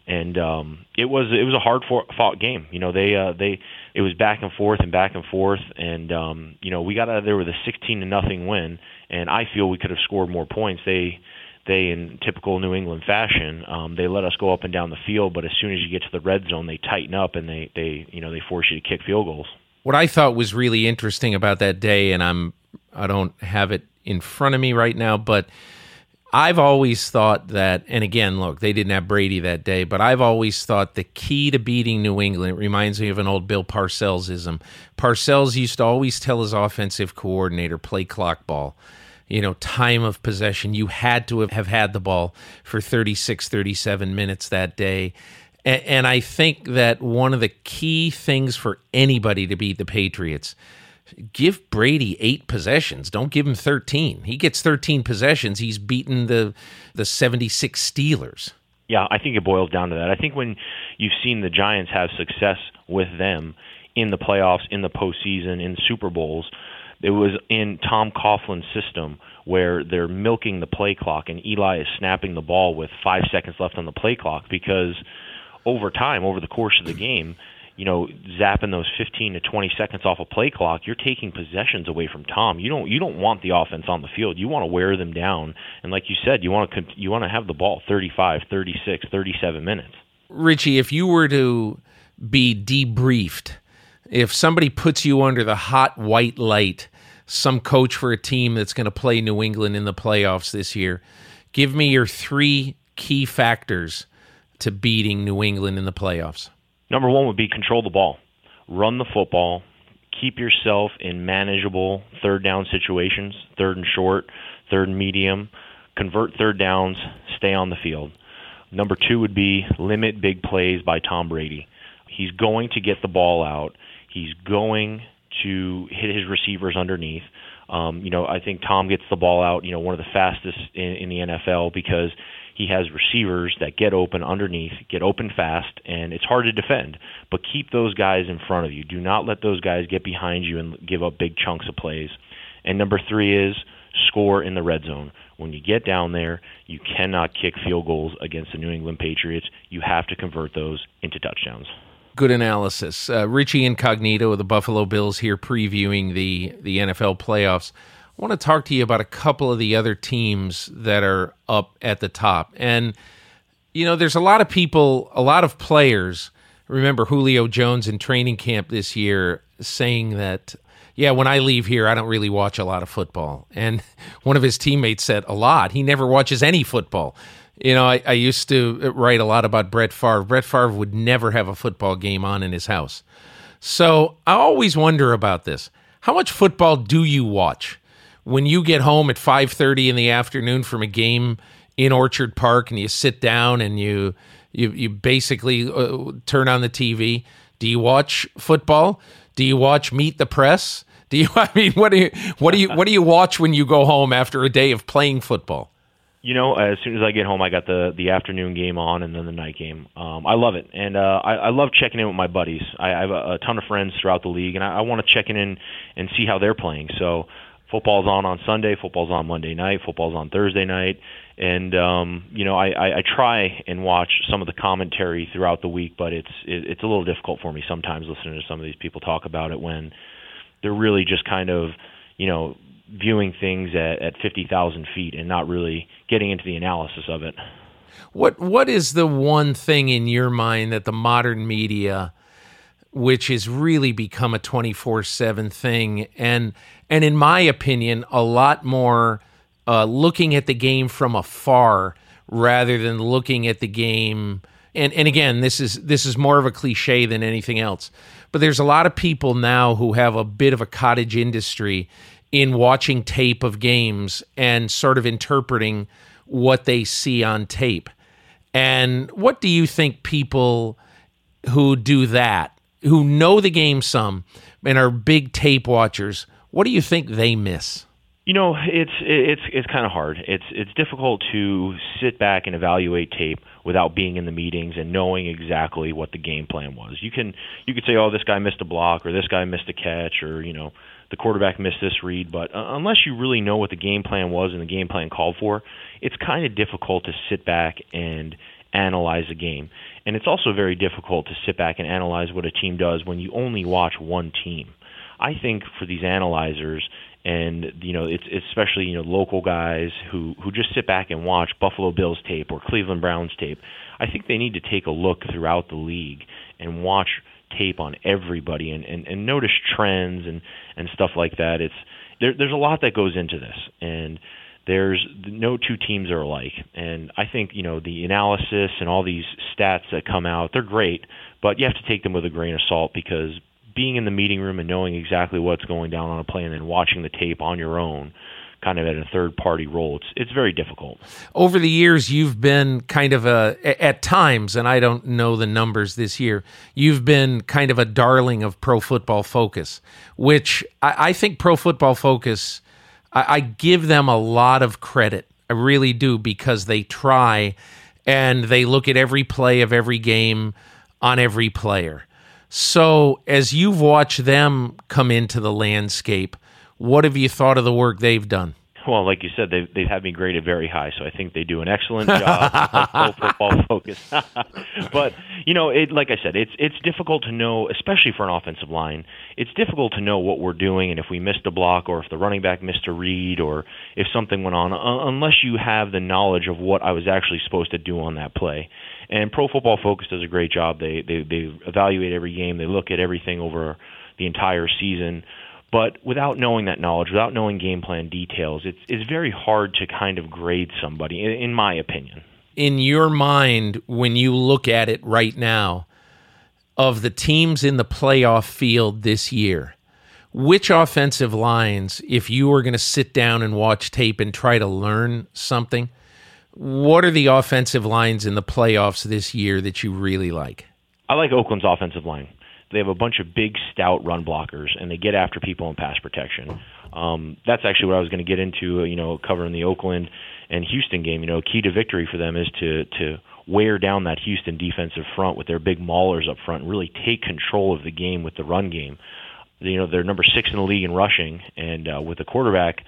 and um, it was it was a hard fought game. You know, they uh, they it was back and forth and back and forth, and um, you know we got out of there with a sixteen to nothing win, and I feel we could have scored more points. They they in typical New England fashion, um, they let us go up and down the field, but as soon as you get to the red zone, they tighten up and they they you know they force you to kick field goals. What I thought was really interesting about that day, and I'm I don't have it in front of me right now, but I've always thought that, and again, look, they didn't have Brady that day, but I've always thought the key to beating New England, it reminds me of an old Bill Parcellsism. Parcells used to always tell his offensive coordinator, play clock ball. You know, time of possession. You had to have had the ball for 36, 37 minutes that day. And I think that one of the key things for anybody to beat the Patriots give Brady eight possessions. Don't give him 13. He gets 13 possessions. He's beaten the the 76 Steelers. Yeah, I think it boils down to that. I think when you've seen the Giants have success with them in the playoffs, in the postseason, in Super Bowls, it was in Tom Coughlin's system where they're milking the play clock and Eli is snapping the ball with five seconds left on the play clock because over time, over the course of the game, you know, zapping those 15 to 20 seconds off a play clock, you're taking possessions away from Tom. You don't you don't want the offense on the field. You want to wear them down. And like you said, you want to you want to have the ball 35, 36, 37 minutes. Richie, if you were to be debriefed, if somebody puts you under the hot white light, some coach for a team that's going to play New England in the playoffs this year, give me your three key factors to beating New England in the playoffs. Number one would be control the ball, run the football, keep yourself in manageable third down situations, third and short, third and medium, convert third downs, stay on the field. Number two would be limit big plays by Tom Brady. He's going to get the ball out. He's going to hit his receivers underneath. Um, you know, I think Tom gets the ball out. You know, one of the fastest in, in the NFL because he has receivers that get open underneath, get open fast, and it's hard to defend. But keep those guys in front of you. Do not let those guys get behind you and give up big chunks of plays. And number three is score in the red zone. When you get down there, you cannot kick field goals against the New England Patriots. You have to convert those into touchdowns. Good analysis. Uh, Richie Incognito of the Buffalo Bills here previewing the, the NFL playoffs. I want to talk to you about a couple of the other teams that are up at the top. And, you know, there's a lot of people, a lot of players. Remember Julio Jones in training camp this year saying that, yeah, when I leave here, I don't really watch a lot of football. And one of his teammates said, a lot. He never watches any football. You know, I, I used to write a lot about Brett Favre. Brett Favre would never have a football game on in his house. So I always wonder about this. How much football do you watch? When you get home at 5:30 in the afternoon from a game in Orchard Park and you sit down and you you you basically uh, turn on the TV, do you watch football? Do you watch Meet the Press? Do you I mean what do you what do you what do you watch when you go home after a day of playing football? You know, as soon as I get home, I got the the afternoon game on, and then the night game. Um, I love it, and uh, I, I love checking in with my buddies. I, I have a, a ton of friends throughout the league, and I, I want to check in and see how they're playing. So football's on on Sunday, football's on Monday night, football's on Thursday night, and um, you know I, I, I try and watch some of the commentary throughout the week, but it's it, it's a little difficult for me sometimes listening to some of these people talk about it when they're really just kind of you know viewing things at, at fifty thousand feet and not really getting into the analysis of it. What what is the one thing in your mind that the modern media which has really become a 24/7 thing and and in my opinion a lot more uh, looking at the game from afar rather than looking at the game and and again this is this is more of a cliche than anything else but there's a lot of people now who have a bit of a cottage industry in watching tape of games and sort of interpreting what they see on tape. And what do you think people who do that, who know the game some and are big tape watchers, what do you think they miss? You know, it's it's it's kind of hard. It's it's difficult to sit back and evaluate tape without being in the meetings and knowing exactly what the game plan was. You can you could say, "Oh, this guy missed a block," or "This guy missed a catch," or you know, the quarterback missed this read. But uh, unless you really know what the game plan was and the game plan called for, it's kind of difficult to sit back and analyze a game. And it's also very difficult to sit back and analyze what a team does when you only watch one team. I think for these analyzers, and you know it's, especially you know local guys who who just sit back and watch Buffalo Bills tape or Cleveland Browns tape. I think they need to take a look throughout the league and watch tape on everybody and, and, and notice trends and, and stuff like that. It's there, there's a lot that goes into this and there's no two teams are alike. And I think you know the analysis and all these stats that come out they're great but you have to take them with a grain of salt because being in the meeting room and knowing exactly what's going down on a play and then watching the tape on your own kind of at a third party role it's it's very difficult. Over the years you've been kind of a at times and i don't know the numbers this year you've been kind of a darling of pro football focus which i, I think pro football focus I, I give them a lot of credit i really do because they try and they look at every play of every game on every player so, as you've watched them come into the landscape, what have you thought of the work they've done? Well, like you said, they've they've had me graded very high, so I think they do an excellent job of football focus. but you know, it like I said, it's it's difficult to know, especially for an offensive line. It's difficult to know what we're doing and if we missed a block or if the running back missed a read or if something went on, uh, unless you have the knowledge of what I was actually supposed to do on that play. And Pro Football Focus does a great job. They they they evaluate every game. They look at everything over the entire season. But without knowing that knowledge, without knowing game plan details, it's it's very hard to kind of grade somebody, in, in my opinion. In your mind, when you look at it right now, of the teams in the playoff field this year, which offensive lines, if you were going to sit down and watch tape and try to learn something, what are the offensive lines in the playoffs this year that you really like? I like Oakland's offensive line. They have a bunch of big, stout run blockers, and they get after people in pass protection. Um, that's actually what I was going to get into. You know, covering the Oakland and Houston game. You know, key to victory for them is to to wear down that Houston defensive front with their big maulers up front, and really take control of the game with the run game. You know, they're number six in the league in rushing, and uh, with the quarterback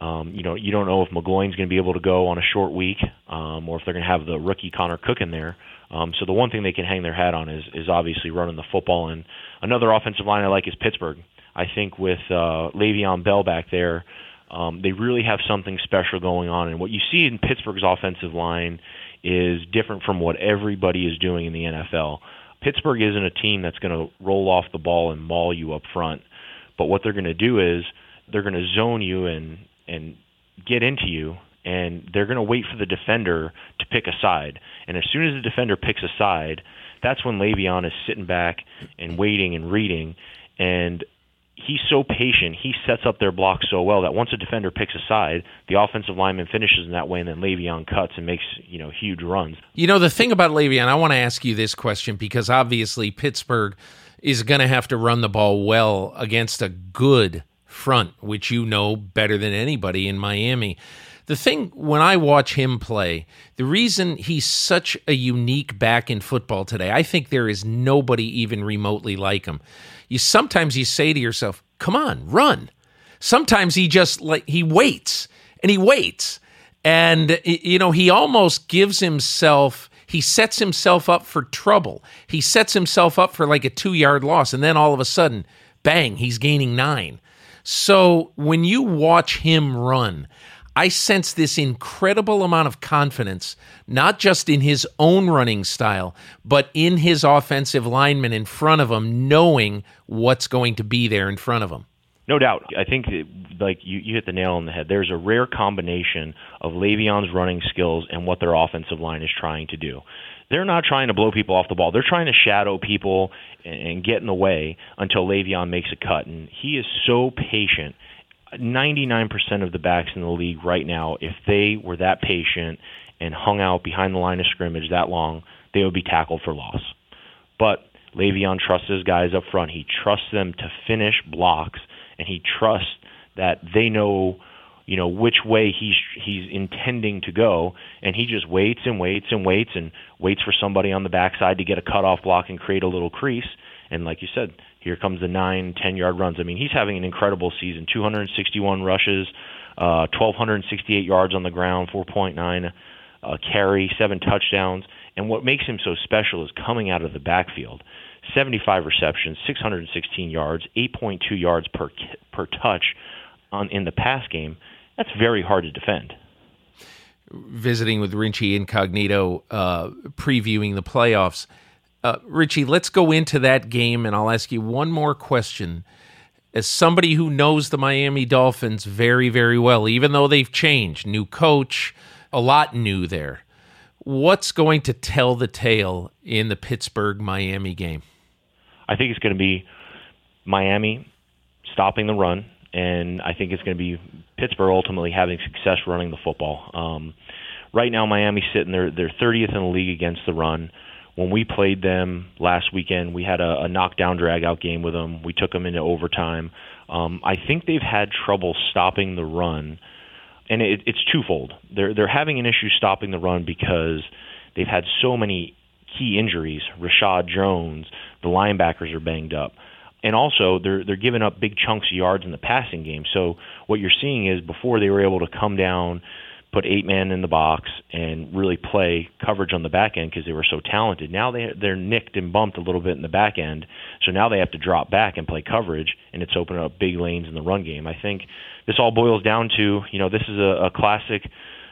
um, you know, you don't know if McGloin's going to be able to go on a short week, um, or if they're going to have the rookie Connor Cook in there. Um, so the one thing they can hang their hat on is is obviously running the football. And another offensive line I like is Pittsburgh. I think with uh, Le'Veon Bell back there, um, they really have something special going on. And what you see in Pittsburgh's offensive line is different from what everybody is doing in the NFL. Pittsburgh isn't a team that's going to roll off the ball and maul you up front. But what they're going to do is they're going to zone you and and get into you and they're going to wait for the defender to pick a side. And as soon as the defender picks a side, that's when Le'Veon is sitting back and waiting and reading. And he's so patient. He sets up their block so well that once a defender picks a side, the offensive lineman finishes in that way, and then Le'Veon cuts and makes you know huge runs. You know the thing about Le'Veon, I want to ask you this question because obviously Pittsburgh is going to have to run the ball well against a good front, which you know better than anybody in Miami. The thing when I watch him play, the reason he's such a unique back in football today, I think there is nobody even remotely like him. You sometimes you say to yourself, "Come on, run." Sometimes he just like he waits and he waits. And you know, he almost gives himself he sets himself up for trouble. He sets himself up for like a 2-yard loss and then all of a sudden, bang, he's gaining 9 so when you watch him run, I sense this incredible amount of confidence, not just in his own running style, but in his offensive lineman in front of him, knowing what's going to be there in front of him. No doubt. I think, like you, you hit the nail on the head. There's a rare combination of Le'Veon's running skills and what their offensive line is trying to do they're not trying to blow people off the ball. They're trying to shadow people and, and get in the way until Le'Veon makes a cut. And he is so patient. 99% of the backs in the league right now, if they were that patient and hung out behind the line of scrimmage that long, they would be tackled for loss. But Le'Veon trusts his guys up front. He trusts them to finish blocks, and he trusts that they know, you know, which way he's he's intending to go, and he just waits and waits and waits and waits for somebody on the backside to get a cutoff block and create a little crease. And like you said, here comes the nine, ten yard runs. I mean, he's having an incredible season. 261 rushes, uh, 1,268 yards on the ground, 4.9 uh, carry, seven touchdowns. And what makes him so special is coming out of the backfield. 75 receptions, 616 yards, 8.2 yards per per touch on in the pass game. That's very hard to defend. Visiting with Richie Incognito, uh, previewing the playoffs. Uh, Richie, let's go into that game, and I'll ask you one more question. As somebody who knows the Miami Dolphins very, very well, even though they've changed, new coach, a lot new there. What's going to tell the tale in the Pittsburgh Miami game? I think it's going to be Miami stopping the run, and I think it's going to be Pittsburgh ultimately having success running the football. Um, right now, Miami's sitting there; they're 30th in the league against the run. When we played them last weekend, we had a, a knockdown drag-out game with them. We took them into overtime. Um, I think they've had trouble stopping the run and it, it's twofold. They're they're having an issue stopping the run because they've had so many key injuries. Reshad Jones, the linebackers are banged up, and also they're they're giving up big chunks of yards in the passing game. So what you're seeing is before they were able to come down put eight man in the box and really play coverage on the back end because they were so talented. Now they they're nicked and bumped a little bit in the back end, so now they have to drop back and play coverage, and it's opening up big lanes in the run game. I think this all boils down to you know this is a, a classic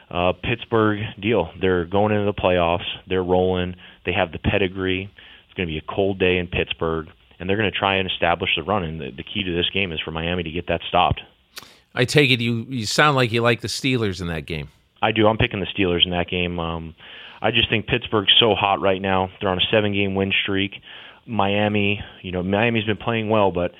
uh, Pittsburgh deal. They're going into the playoffs. They're rolling. They have the pedigree. It's going to be a cold day in Pittsburgh, and they're going to try and establish the run. And the, the key to this game is for Miami to get that stopped. I take it you you sound like you like the Steelers in that game. I do. I'm picking the Steelers in that game. Um, I just think Pittsburgh's so hot right now. They're on a seven-game win streak. Miami, you know, Miami's been playing well, but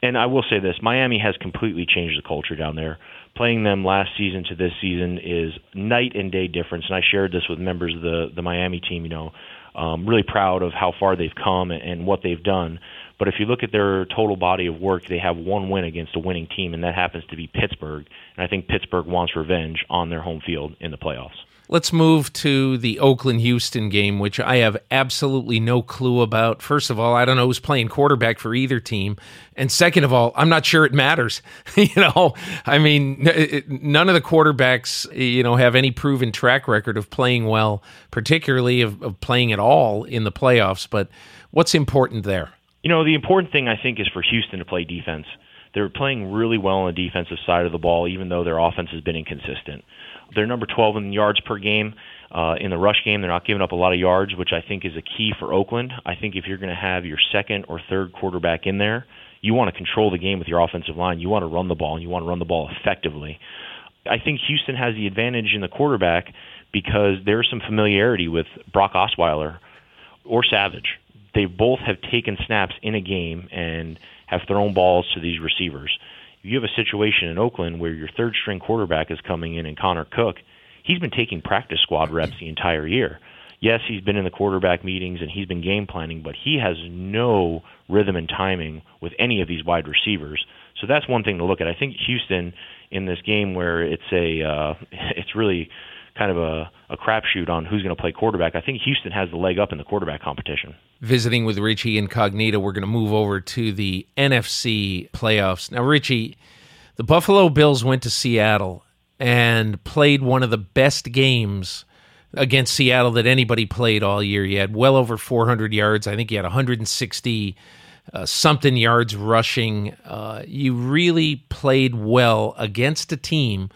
and I will say this: Miami has completely changed the culture down there. Playing them last season to this season is night and day difference. And I shared this with members of the the Miami team. You know, um, really proud of how far they've come and, and what they've done. But if you look at their total body of work, they have one win against a winning team, and that happens to be Pittsburgh. And I think Pittsburgh wants revenge on their home field in the playoffs. Let's move to the Oakland Houston game, which I have absolutely no clue about. First of all, I don't know who's playing quarterback for either team. And second of all, I'm not sure it matters. you know, I mean, none of the quarterbacks, you know, have any proven track record of playing well, particularly of, of playing at all in the playoffs. But what's important there? You know, the important thing I think is for Houston to play defense. They're playing really well on the defensive side of the ball, even though their offense has been inconsistent. They're number 12 in yards per game. Uh, in the rush game, they're not giving up a lot of yards, which I think is a key for Oakland. I think if you're going to have your second or third quarterback in there, you want to control the game with your offensive line. You want to run the ball, and you want to run the ball effectively. I think Houston has the advantage in the quarterback because there's some familiarity with Brock Osweiler or Savage they both have taken snaps in a game and have thrown balls to these receivers. You have a situation in Oakland where your third string quarterback is coming in and Connor Cook, he's been taking practice squad reps the entire year. Yes, he's been in the quarterback meetings and he's been game planning, but he has no rhythm and timing with any of these wide receivers. So that's one thing to look at. I think Houston in this game where it's a uh, it's really kind of a, a crapshoot on who's going to play quarterback. I think Houston has the leg up in the quarterback competition. Visiting with Richie Incognito, we're going to move over to the NFC playoffs. Now, Richie, the Buffalo Bills went to Seattle and played one of the best games against Seattle that anybody played all year. You had well over 400 yards. I think you had 160 uh, something yards rushing. Uh, you really played well against a team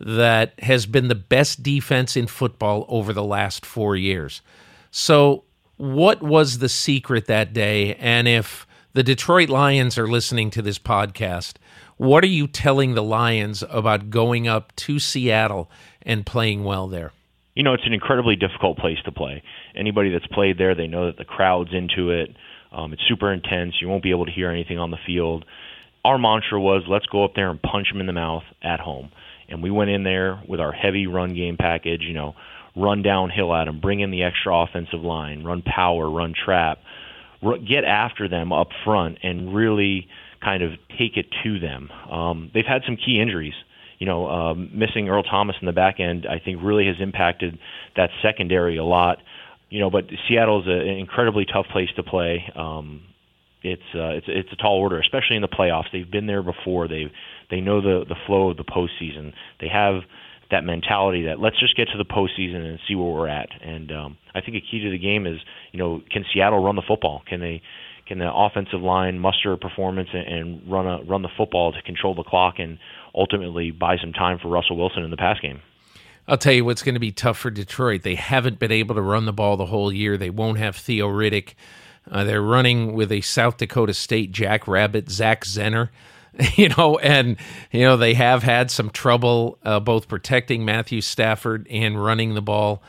that has been the best defense in football over the last four years. So, what was the secret that day? And if the Detroit Lions are listening to this podcast, what are you telling the Lions about going up to Seattle and playing well there? You know, it's an incredibly difficult place to play. Anybody that's played there, they know that the crowd's into it. Um, it's super intense. You won't be able to hear anything on the field our mantra was let's go up there and punch them in the mouth at home. And we went in there with our heavy run game package, you know, run downhill at them, bring in the extra offensive line, run power, run trap, get after them up front, and really kind of take it to them. Um, they've had some key injuries. You know, um, missing Earl Thomas in the back end, I think, really has impacted that secondary a lot. You know, but Seattle is an incredibly tough place to play. Um, it's uh, it's it's a tall order, especially in the playoffs. They've been there before. They they know the the flow of the postseason. They have that mentality that let's just get to the postseason and see where we're at. And um, I think a key to the game is you know can Seattle run the football? Can they can the offensive line muster a performance and, and run a run the football to control the clock and ultimately buy some time for Russell Wilson in the pass game? I'll tell you what's going to be tough for Detroit. They haven't been able to run the ball the whole year. They won't have Theo Riddick. Uh, they're running with a South Dakota State Jack Rabbit, Zach Zenner. You know, and you know they have had some trouble uh, both protecting Matthew Stafford and running the ball.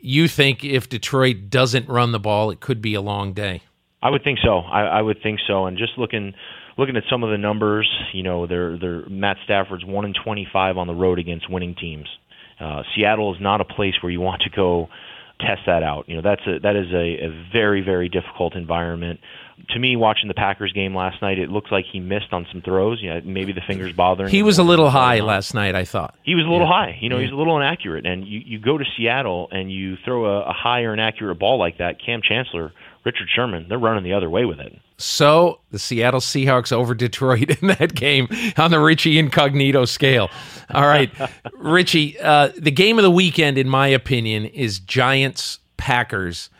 You think if Detroit doesn't run the ball, it could be a long day? I would think so. I, I would think so. And just looking looking at some of the numbers, you know, they're they're Matt Stafford's one in twenty five on the road against winning teams. Uh, Seattle is not a place where you want to go test that out. You know, that's a that is a, a very very difficult environment. To me, watching the Packers game last night, it looks like he missed on some throws. You know, maybe the fingers bothering. He was a little high last night. I thought he was a little yeah. high. You know, yeah. he's a little inaccurate. And you you go to Seattle and you throw a, a high or inaccurate ball like that. Kam Chancellor Richard Sherman, they're running the other way with it. So the Seattle Seahawks over Detroit in that game on the Richie Incognito scale. All right, Richie, uh, the game of the weekend, in my opinion, is Giants Packers.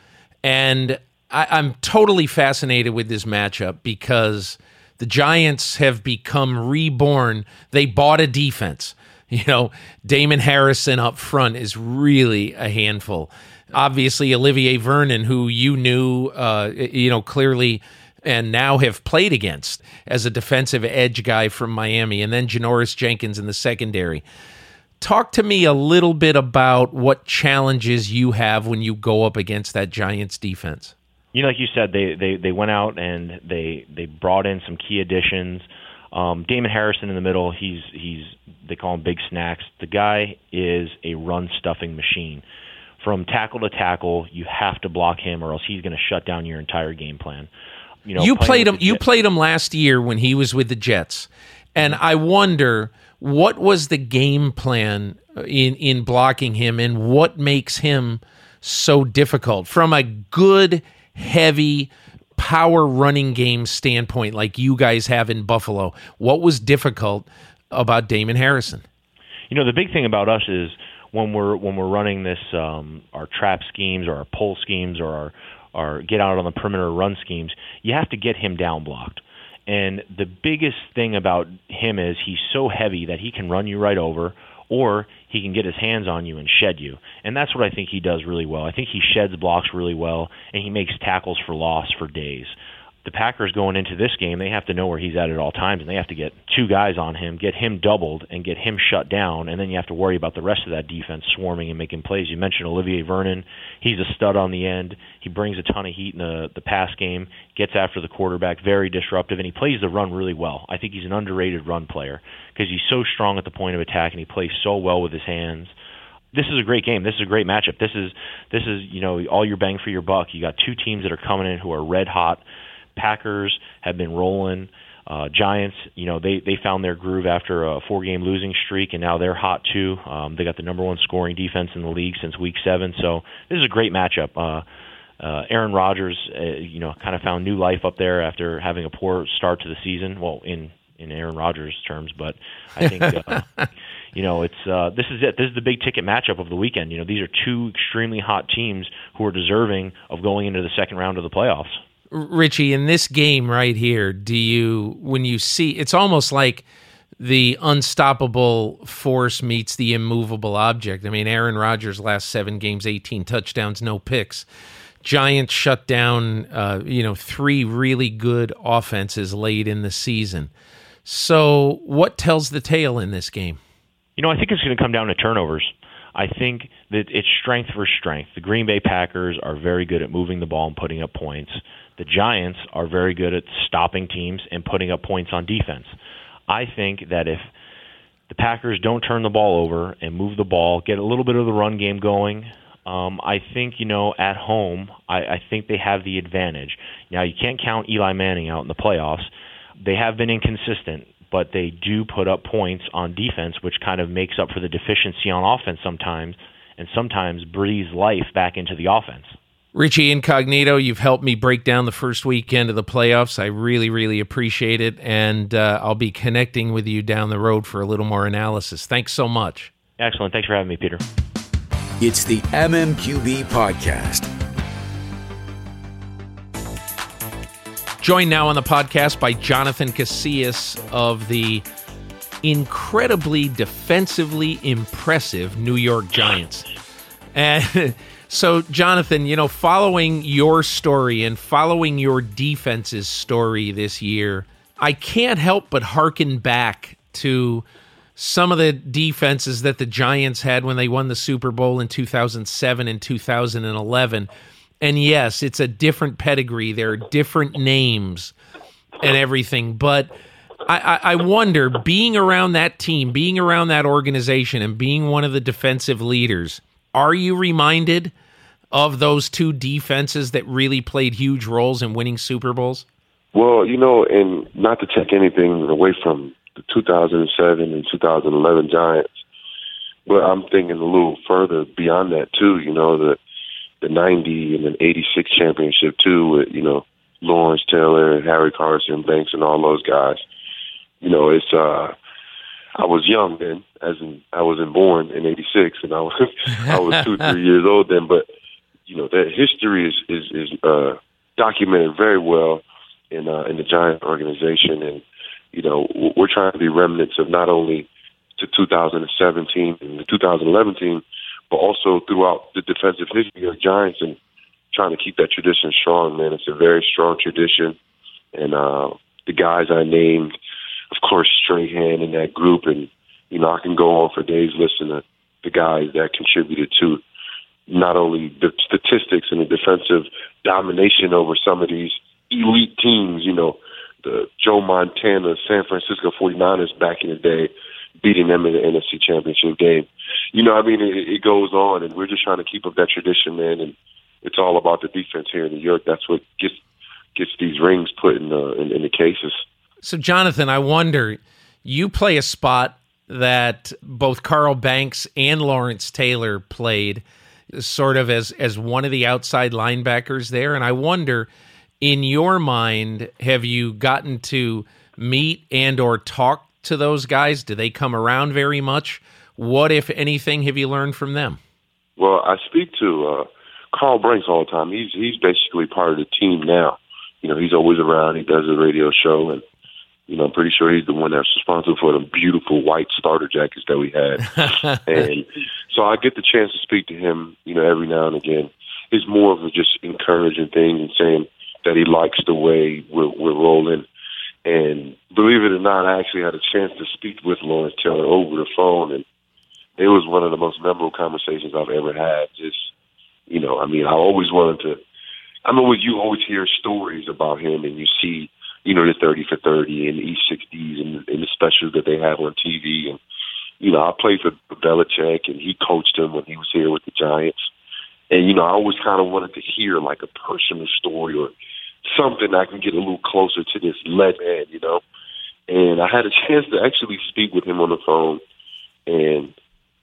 And I, I'm totally fascinated with this matchup because the Giants have become reborn. They bought a defense. You know, Damon Harrison up front is really a handful obviously Olivier Vernon, who you knew, uh, you know, clearly and now have played against as a defensive edge guy from Miami, and then Janoris Jenkins in the secondary. Talk to me a little bit about what challenges you have when you go up against that Giants defense. You know, like you said, they they, they went out and they they brought in some key additions. Um, Damon Harrison in the middle, he's he's they call him Big Snacks. The guy is a run stuffing machine from tackle to tackle, you have to block him, or else he's going to shut down your entire game plan. You know, you played him. You played him last year when he was with the Jets, and I wonder what was the game plan in in blocking him, and what makes him so difficult from a good, heavy power running game standpoint, like you guys have in Buffalo. What was difficult about Damon Harrison? You know, the big thing about us is when we're when we're running this um, our trap schemes or our pull schemes or our our get out on the perimeter run schemes, you have to get him down blocked. And the biggest thing about him is he's so heavy that he can run you right over, or he can get his hands on you and shed you. And that's what I think he does really well. I think he sheds blocks really well, and he makes tackles for loss for days the Packers going into this game, they have to know where he's at at all times, and they have to get two guys on him, get him doubled, and get him shut down, and then you have to worry about the rest of that defense swarming and making plays. You mentioned Olivier Vernon; he's a stud on the end. He brings a ton of heat in the the pass game, gets after the quarterback, very disruptive, and he plays the run really well. I think he's an underrated run player because he's so strong at the point of attack, and he plays so well with his hands this is a great game. This is a great matchup. This is this is you know all your bang for your buck. You got two teams that are coming in who are red hot. Packers have been rolling. Uh, Giants, you know, they they found their groove after a four-game losing streak, and now they're hot too. Um, they got the number one scoring defense in the league since Week Seven, so this is a great matchup. Uh, uh, Aaron Rodgers, uh, you know, kind of found new life up there after having a poor start to the season. Well, in in Aaron Rodgers terms, but I think uh, you know it's uh, this is it. This is the big ticket matchup of the weekend. You know, these are two extremely hot teams who are deserving of going into the second round of the playoffs. Richie, in this game right here, do you when you see it's almost like the unstoppable force meets the immovable object. I mean, Aaron Rodgers last seven games, eighteen touchdowns, no picks. Giants shut down, uh, you know, three really good offenses late in the season. So, what tells the tale in this game? You know, I think it's going to come down to turnovers. I think that it's strength for strength. The Green Bay Packers are very good at moving the ball and putting up points. The Giants are very good at stopping teams and putting up points on defense. I think that if the Packers don't turn the ball over and move the ball, get a little bit of the run game going, um, I think you know at home, I, I think they have the advantage. Now you can't count Eli Manning out in the playoffs. They have been inconsistent, but they do put up points on defense, which kind of makes up for the deficiency on offense sometimes, and sometimes breathes life back into the offense. Richie Incognito, you've helped me break down the first weekend of the playoffs. I really, really appreciate it. And uh, I'll be connecting with you down the road for a little more analysis. Thanks so much. Excellent. Thanks for having me, Peter. It's the MMQB podcast. Joined now on the podcast by Jonathan Casillas of the incredibly defensively impressive New York Giants. And so, Jonathan, you know, following your story and following your defense's story this year, I can't help but hearken back to some of the defenses that the Giants had when they won the Super Bowl in 2007 and 2011. And yes, it's a different pedigree. There are different names and everything. But I, I, I wonder, being around that team, being around that organization, and being one of the defensive leaders, are you reminded of those two defenses that really played huge roles in winning Super Bowls? Well, you know, and not to take anything away from the 2007 and 2011 Giants, but I'm thinking a little further beyond that too. You know, the the 90 and an 86 championship too with, you know, Lawrence Taylor and Harry Carson, Banks and all those guys. You know, it's uh I was young then, as in I wasn't born in '86, and I was I was two three years old then. But you know that history is is is uh, documented very well in uh, in the Giant organization, and you know we're trying to be remnants of not only to 2017 and the 2011 team, but also throughout the defensive history of Giants and trying to keep that tradition strong, man. It's a very strong tradition. And uh, the guys I named, of course, Strahan in that group, and, you know, I can go on for days listening to the guys that contributed to not only the statistics and the defensive domination over some of these elite teams, you know, the Joe Montana, San Francisco 49ers back in the day, beating them in the NFC Championship game. You know, I mean, it, it goes on, and we're just trying to keep up that tradition, man. And it's all about the defense here in New York. That's what gets gets these rings put in the in, in the cases. So, Jonathan, I wonder, you play a spot that both Carl Banks and Lawrence Taylor played, sort of as as one of the outside linebackers there, and I wonder, in your mind, have you gotten to meet and or talk to those guys? Do they come around very much? What, if anything, have you learned from them? Well, I speak to uh, Carl Banks all the time. He's he's basically part of the team now. You know, he's always around. He does a radio show, and you know, I'm pretty sure he's the one that's responsible for the beautiful white starter jackets that we had. and so I get the chance to speak to him, you know, every now and again. It's more of a just encouraging thing and saying that he likes the way we're, we're rolling. And believe it or not, I actually had a chance to speak with Lawrence Taylor over the phone, and it was one of the most memorable conversations I've ever had. Just, you know, I mean, I always wanted to. I mean, you always hear stories about him, and you see, you know, the thirty for thirty and the E60s and, and the specials that they have on TV. And you know, I played for Belichick, and he coached him when he was here with the Giants. And you know, I always kind of wanted to hear like a personal story or something I can get a little closer to this legend, you know. And I had a chance to actually speak with him on the phone, and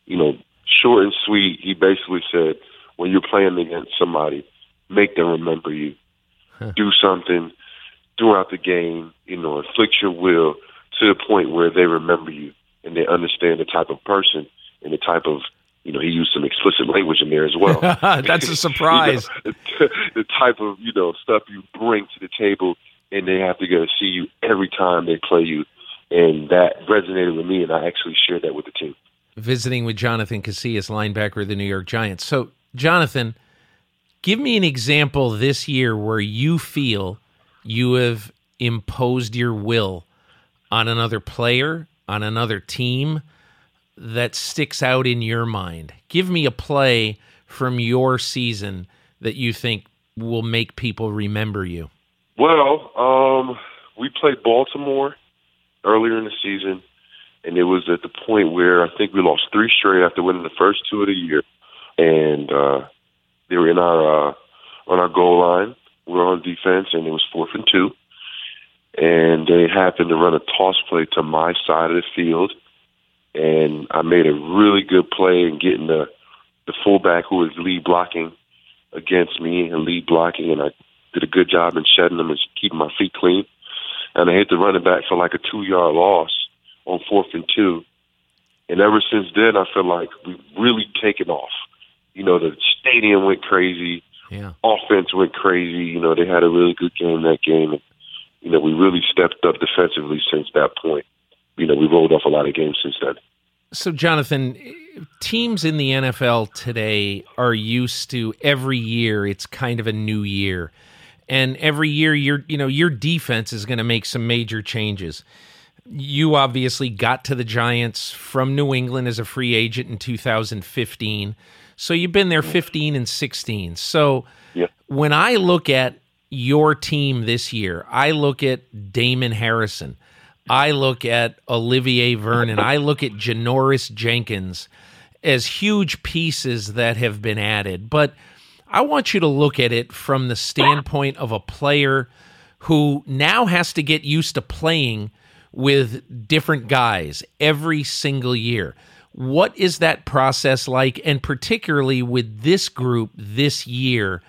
you know, short and sweet, he basically said, when you're playing against somebody, make them remember you. Huh. Do something throughout the game, you know, inflict your will to the point where they remember you and they understand the type of person and the type of you know, he used some explicit language in there as well. That's a surprise. you know, the type of, you know, stuff you bring to the table and they have to go see you every time they play you. And that resonated with me and I actually shared that with the team visiting with Jonathan Casillas, linebacker of the New York Giants. So, Jonathan, give me an example this year where you feel you have imposed your will on another player, on another team that sticks out in your mind. Give me a play from your season that you think will make people remember you. Well, um, we played Baltimore earlier in the season, and it was at the point where I think we lost three straight after winning the first two of the year, and uh, they were in our uh, on our goal line. We were on defense, and it was fourth and two, and they happened to run a toss play to my side of the field, and I made a really good play in getting the the fullback who was lead blocking against me and lead blocking, and I did a good job in shedding them and keeping my feet clean. And I hit the running back for like a two yard loss on fourth and two. And ever since then, I feel like we've really taken off. You know, the stadium went crazy. Yeah. Offense went crazy. You know, they had a really good game that game. And, you know, we really stepped up defensively since that point. You know, we rolled off a lot of games since then. So, Jonathan, teams in the NFL today are used to every year it's kind of a new year. And every year your you know, your defense is going to make some major changes. You obviously got to the Giants from New England as a free agent in 2015. So you've been there 15 and 16. So Yeah. when I look at your team this year, I look at Damon Harrison. I look at Olivier Vernon. I look at Janoris Jenkins as huge pieces that have been added. But I want you to look at it from the standpoint of a player who now has to get used to playing with different guys every single year. What is that process like? And particularly with this group this year,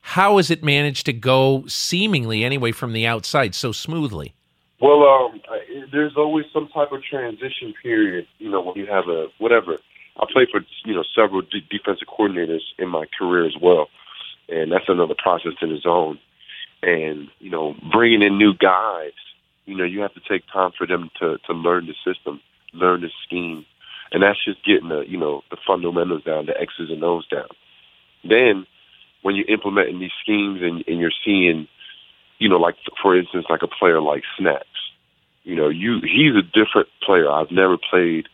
how has it managed to go seemingly, anyway, from the outside so smoothly? Well, um, there's always some type of transition period. You know, when you have a whatever. I played for you know several d- defensive coordinators in my career as well, and that's another process in its own. And you know, bringing in new guys, you know, you have to take time for them to to learn the system, learn the scheme, and that's just getting the you know the fundamentals down, the X's and O's down. Then, when you're implementing these schemes and, and you're seeing you know, like for instance, like a player like Snacks. You know, you he's a different player. I've never played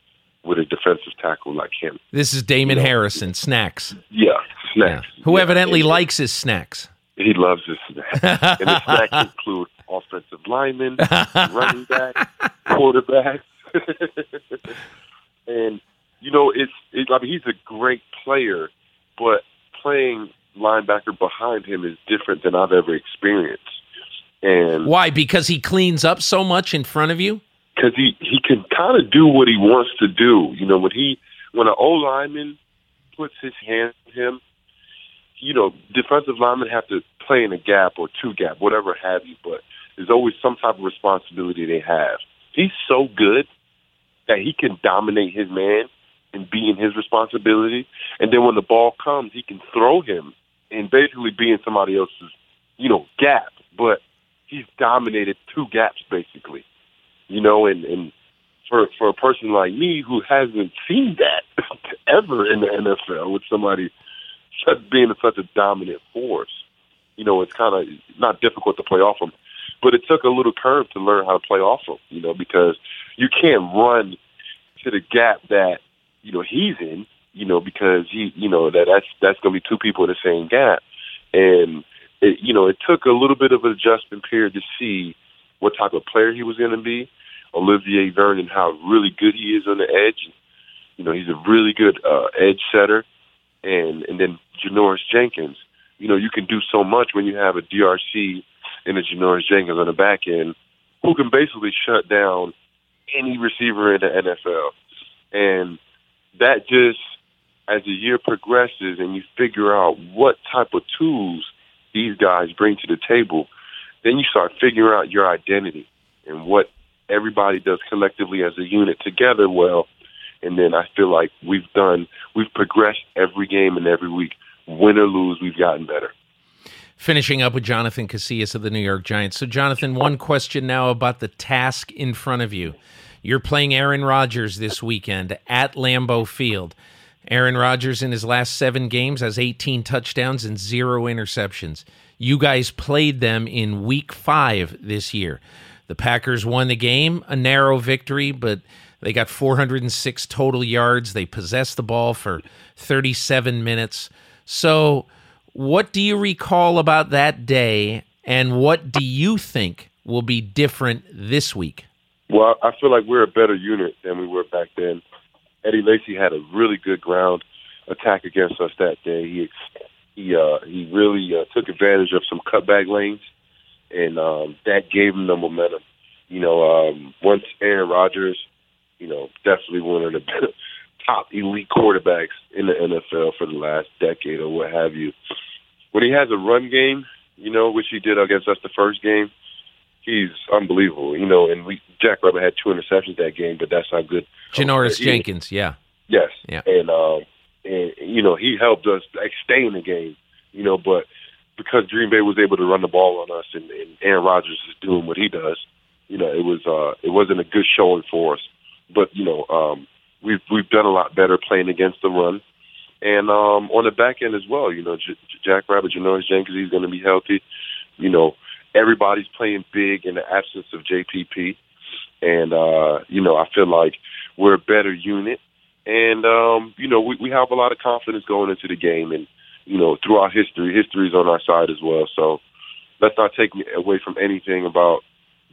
with a defensive tackle like him. This is Damon Yeah. Harrison, Snacks. Yeah, Yeah. Snacks. Who Yeah, evidently and likes his snacks. He loves his snacks, and his snacks include offensive linemen, running back, quarterback, and you know, it's it, I mean, he's a great player, but playing linebacker behind him is different than I've ever experienced. And Why? Because he cleans up so much in front of you? because he he can kind of do what he wants to do. You know, when he when an old lineman puts his hand on him, you know, defensive linemen have to play in a gap or two gap, whatever have you. But there's always some type of responsibility they have. He's so good that he can dominate his man and be in his responsibility. And then when the ball comes, he can throw him and basically be in somebody else's, you know, gap. But he's dominated two gaps basically you know, and, and for for a person like me who hasn't seen that ever in the NFL with somebody being such a dominant force, you know, it's kind of not difficult to play off him. But it took a little curve to learn how to play off him, you know, because you can't run to the gap that you know he's in, you know, because he, you know, that that's that's going to be two people in the same gap, and it, you know, it took a little bit of an adjustment period to see what type of player he was going to be. Olivier Vernon, how really good he is on the edge. You know, he's a really good uh, edge setter, and and then Janoris Jenkins. You know, you can do so much when you have a DRC and a Janoris Jenkins on the back end, who can basically shut down any receiver in the NFL. And that just, as the year progresses, and you figure out what type of tools these guys bring to the table, then you start figuring out your identity and what everybody does collectively as a unit together well. And then I feel like we've done, we've progressed every game and every week. Win or lose, we've gotten better. Finishing up with Jonathan Casillas of the New York Giants. So, Jonathan, one question now about the task in front of you. You're playing Aaron Rodgers this weekend at Lambeau Field. Aaron Rodgers, in his last seven games, has 18 touchdowns and zero interceptions. You guys played them in week five this year. The Packers won the game, a narrow victory, but they got 406 total yards. They possessed the ball for 37 minutes. So, what do you recall about that day? And what do you think will be different this week? Well, I feel like we're a better unit than we were back then. Eddie Lacy had a really good ground attack against us that day. He he uh, he really uh, took advantage of some cutback lanes, and um, that gave him the momentum. You know, um, once Aaron Rodgers, you know, definitely one of the top elite quarterbacks in the NFL for the last decade or what have you. When he has a run game, you know, which he did against us the first game, he's unbelievable. You know, and we Jack Rabbit had two interceptions that game, but that's how good Janoris Jenkins, yeah. Yes. Yeah. And um and you know, he helped us like stay in the game, you know, but because Green Bay was able to run the ball on us and, and Aaron Rodgers is doing what he does, you know, it was uh it wasn't a good showing for us. But, you know, um we've we've done a lot better playing against the run. And um on the back end as well, you know, J- Jack Rabbit, Janoris Jenkins, he's going to be healthy. You know, everybody's playing big in the absence of JPP. And, uh, you know, I feel like we're a better unit. And, um, you know, we, we have a lot of confidence going into the game. And, you know, throughout history, history is on our side as well. So let's not take away from anything about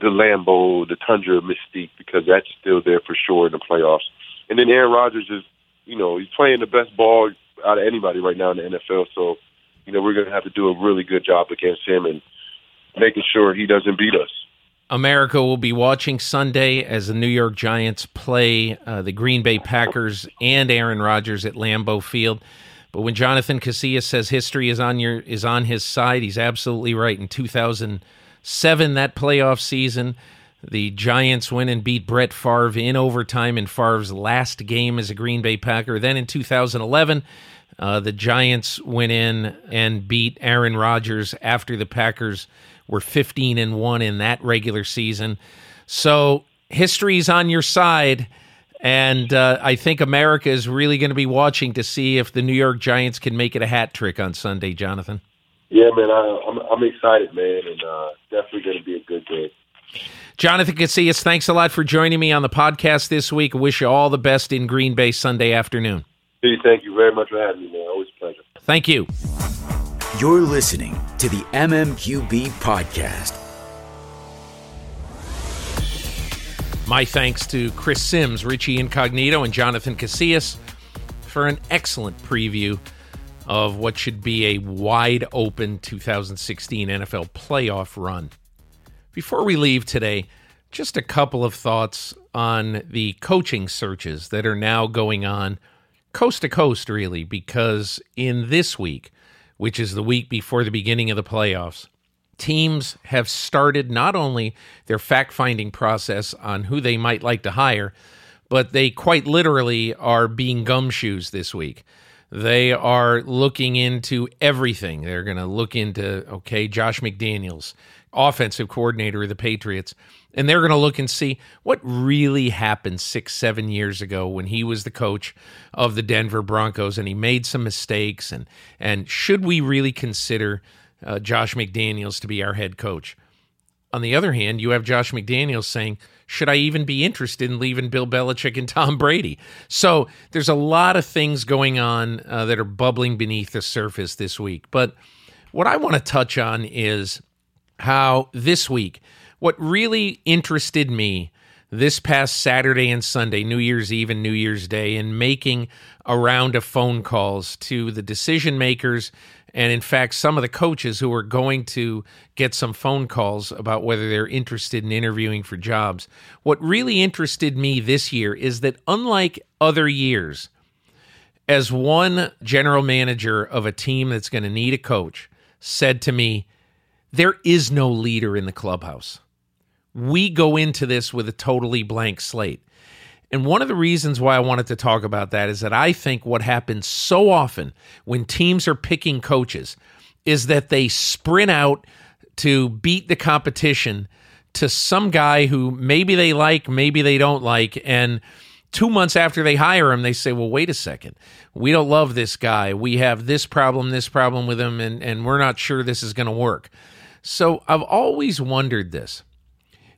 the Lambeau, the Tundra mystique, because that's still there for sure in the playoffs. And then Aaron Rodgers is, you know, he's playing the best ball out of anybody right now in the NFL. So, you know, we're going to have to do a really good job against him and making sure he doesn't beat us. America will be watching Sunday as the New York Giants play uh, the Green Bay Packers and Aaron Rodgers at Lambeau Field. But when Jonathan Casillas says history is on your is on his side, he's absolutely right. In 2007, that playoff season, the Giants win and beat Brett Favre in overtime in Favre's last game as a Green Bay Packer. Then in 2011, uh, the Giants went in and beat Aaron Rodgers after the Packers were 15 and 1 in that regular season. So history's on your side. And uh, I think America is really going to be watching to see if the New York Giants can make it a hat trick on Sunday, Jonathan. Yeah, man, I, I'm, I'm excited, man, and uh, definitely going to be a good game. Jonathan Casillas, thanks a lot for joining me on the podcast this week. Wish you all the best in Green Bay Sunday afternoon. Hey, thank you very much for having me, man. Always a pleasure. Thank you. You're listening to the MMQB podcast. My thanks to Chris Simms, Richie Incognito, and Jonathan Casillas for an excellent preview of what should be a wide open 2016 NFL playoff run. Before we leave today, just a couple of thoughts on the coaching searches that are now going on coast to coast, really, because in this week, which is the week before the beginning of the playoffs, teams have started not only their fact finding process on who they might like to hire, but they quite literally are being gumshoes this week. They are looking into everything. They're going to look into, okay, Josh McDaniels, offensive coordinator of the Patriots, and they're going to look and see what really happened six, seven years ago when he was the coach of the Denver Broncos and he made some mistakes. And, and should we really consider uh, Josh McDaniels to be our head coach? On the other hand, you have Josh McDaniels saying, should I even be interested in leaving Bill Belichick and Tom Brady? So there's a lot of things going on uh, that are bubbling beneath the surface this week. But what I want to touch on is how this week, what really interested me this past Saturday and Sunday, New Year's Eve and New Year's Day, in making a round of phone calls to the decision makers and, in fact, some of the coaches who are going to get some phone calls about whether they're interested in interviewing for jobs. What really interested me this year is that, unlike other years, as one general manager of a team that's going to need a coach said to me, there is no leader in the clubhouse. We go into this with a totally blank slate. And one of the reasons why I wanted to talk about that is that I think what happens so often when teams are picking coaches is that they sprint out to beat the competition to some guy who maybe they like, maybe they don't like. And two months after they hire him, they say, well, wait a second. We don't love this guy. We have this problem, this problem with him, and, and we're not sure this is going to work. So I've always wondered this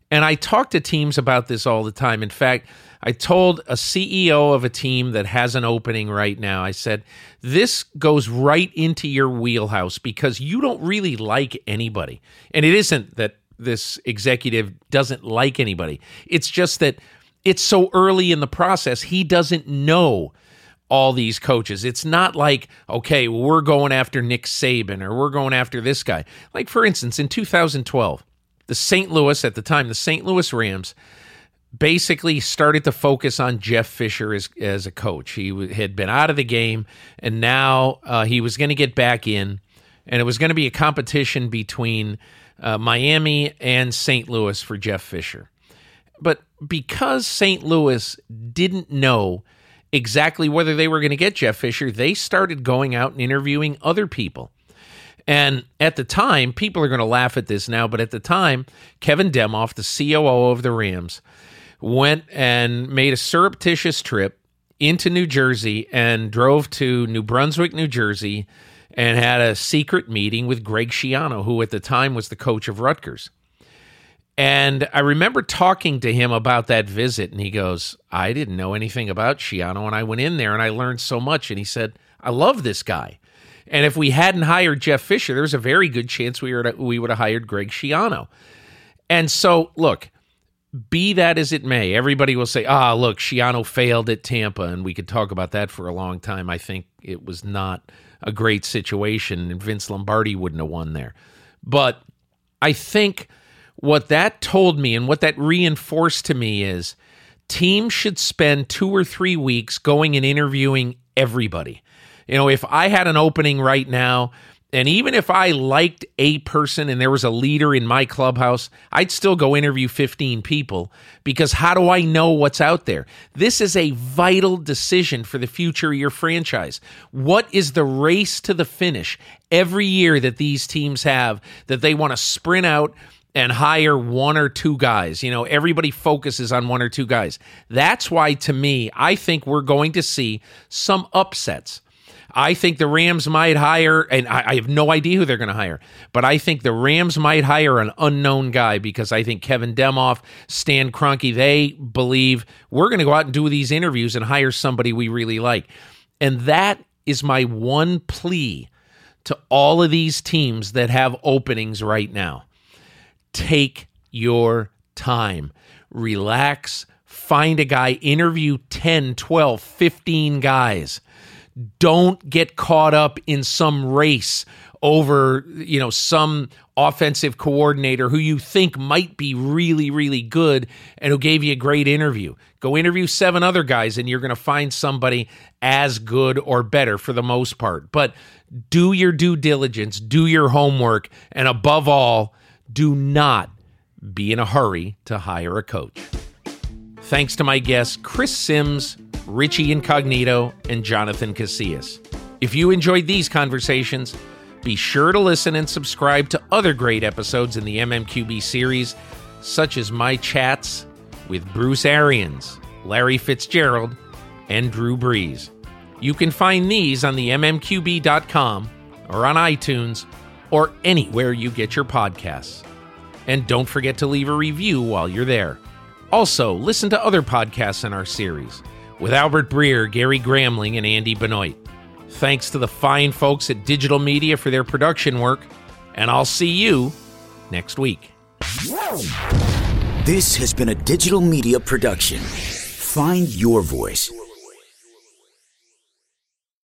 And I talk to teams about this all the time. In fact, I told a CEO of a team that has an opening right now, I said, this goes right into your wheelhouse because you don't really like anybody. And it isn't that this executive doesn't like anybody, it's just that it's so early in the process, he doesn't know all these coaches. It's not like, okay, well, we're going after Nick Saban or we're going after this guy. Like, for instance, in 2012, the St. Louis, at the time, the St. Louis Rams basically started to focus on Jeff Fisher as, as a coach. He had been out of the game, and now uh, he was going to get back in, and it was going to be a competition between uh, Miami and St. Louis for Jeff Fisher. But because St. Louis didn't know exactly whether they were going to get Jeff Fisher, they started going out and interviewing other people. And at the time, people are going to laugh at this now, but at the time, Kevin Demoff, the COO of the Rams, went and made a surreptitious trip into New Jersey and drove to New Brunswick, New Jersey, and had a secret meeting with Greg Schiano, who at the time was the coach of Rutgers. And I remember talking to him about that visit, and he goes, I didn't know anything about Schiano, and I went in there and I learned so much. And he said, I love this guy. And if we hadn't hired Jeff Fisher, there's a very good chance we, were we would have hired Greg Schiano. And so, look, be that as it may, everybody will say, ah, look, Schiano failed at Tampa, and we could talk about that for a long time. I think it was not a great situation, and Vince Lombardi wouldn't have won there. But I think what that told me and what that reinforced to me is teams should spend two or three weeks going and interviewing everybody. You know, if I had an opening right now, and even if I liked a person and there was a leader in my clubhouse, I'd still go interview 15 people because how do I know what's out there? This is a vital decision for the future of your franchise. What is the race to the finish every year that these teams have that they want to sprint out? And hire one or two guys. You know, everybody focuses on one or two guys. That's why, to me, I think we're going to see some upsets. I think the Rams might hire, and I, I have no idea who they're going to hire, but I think the Rams might hire an unknown guy because I think Kevin Demoff, Stan Kroenke, they believe we're going to go out and do these interviews and hire somebody we really like. And that is my one plea to all of these teams that have openings right now take your time, relax, find a guy, interview 10, 12, 15 guys. Don't get caught up in some race over, you know, some offensive coordinator who you think might be really, really good and who gave you a great interview. Go interview seven other guys and you're going to find somebody as good or better for the most part. But do your due diligence, do your homework, and above all, do not be in a hurry to hire a coach. Thanks to my guests, Chris Simms, Richie Incognito, and Jonathan Casillas. If you enjoyed these conversations, be sure to listen and subscribe to other great episodes in the MMQB series, such as my chats with Bruce Arians, Larry Fitzgerald, and Drew Brees. You can find these on the MMQB.com or on iTunes or anywhere you get your podcasts. And don't forget to leave a review while you're there. Also, listen to other podcasts in our series with Albert Breer, Gary Gramling, and Andy Benoit. Thanks to the fine folks at Digital Media for their production work, and I'll see you next week. This has been a digital media production. Find your voice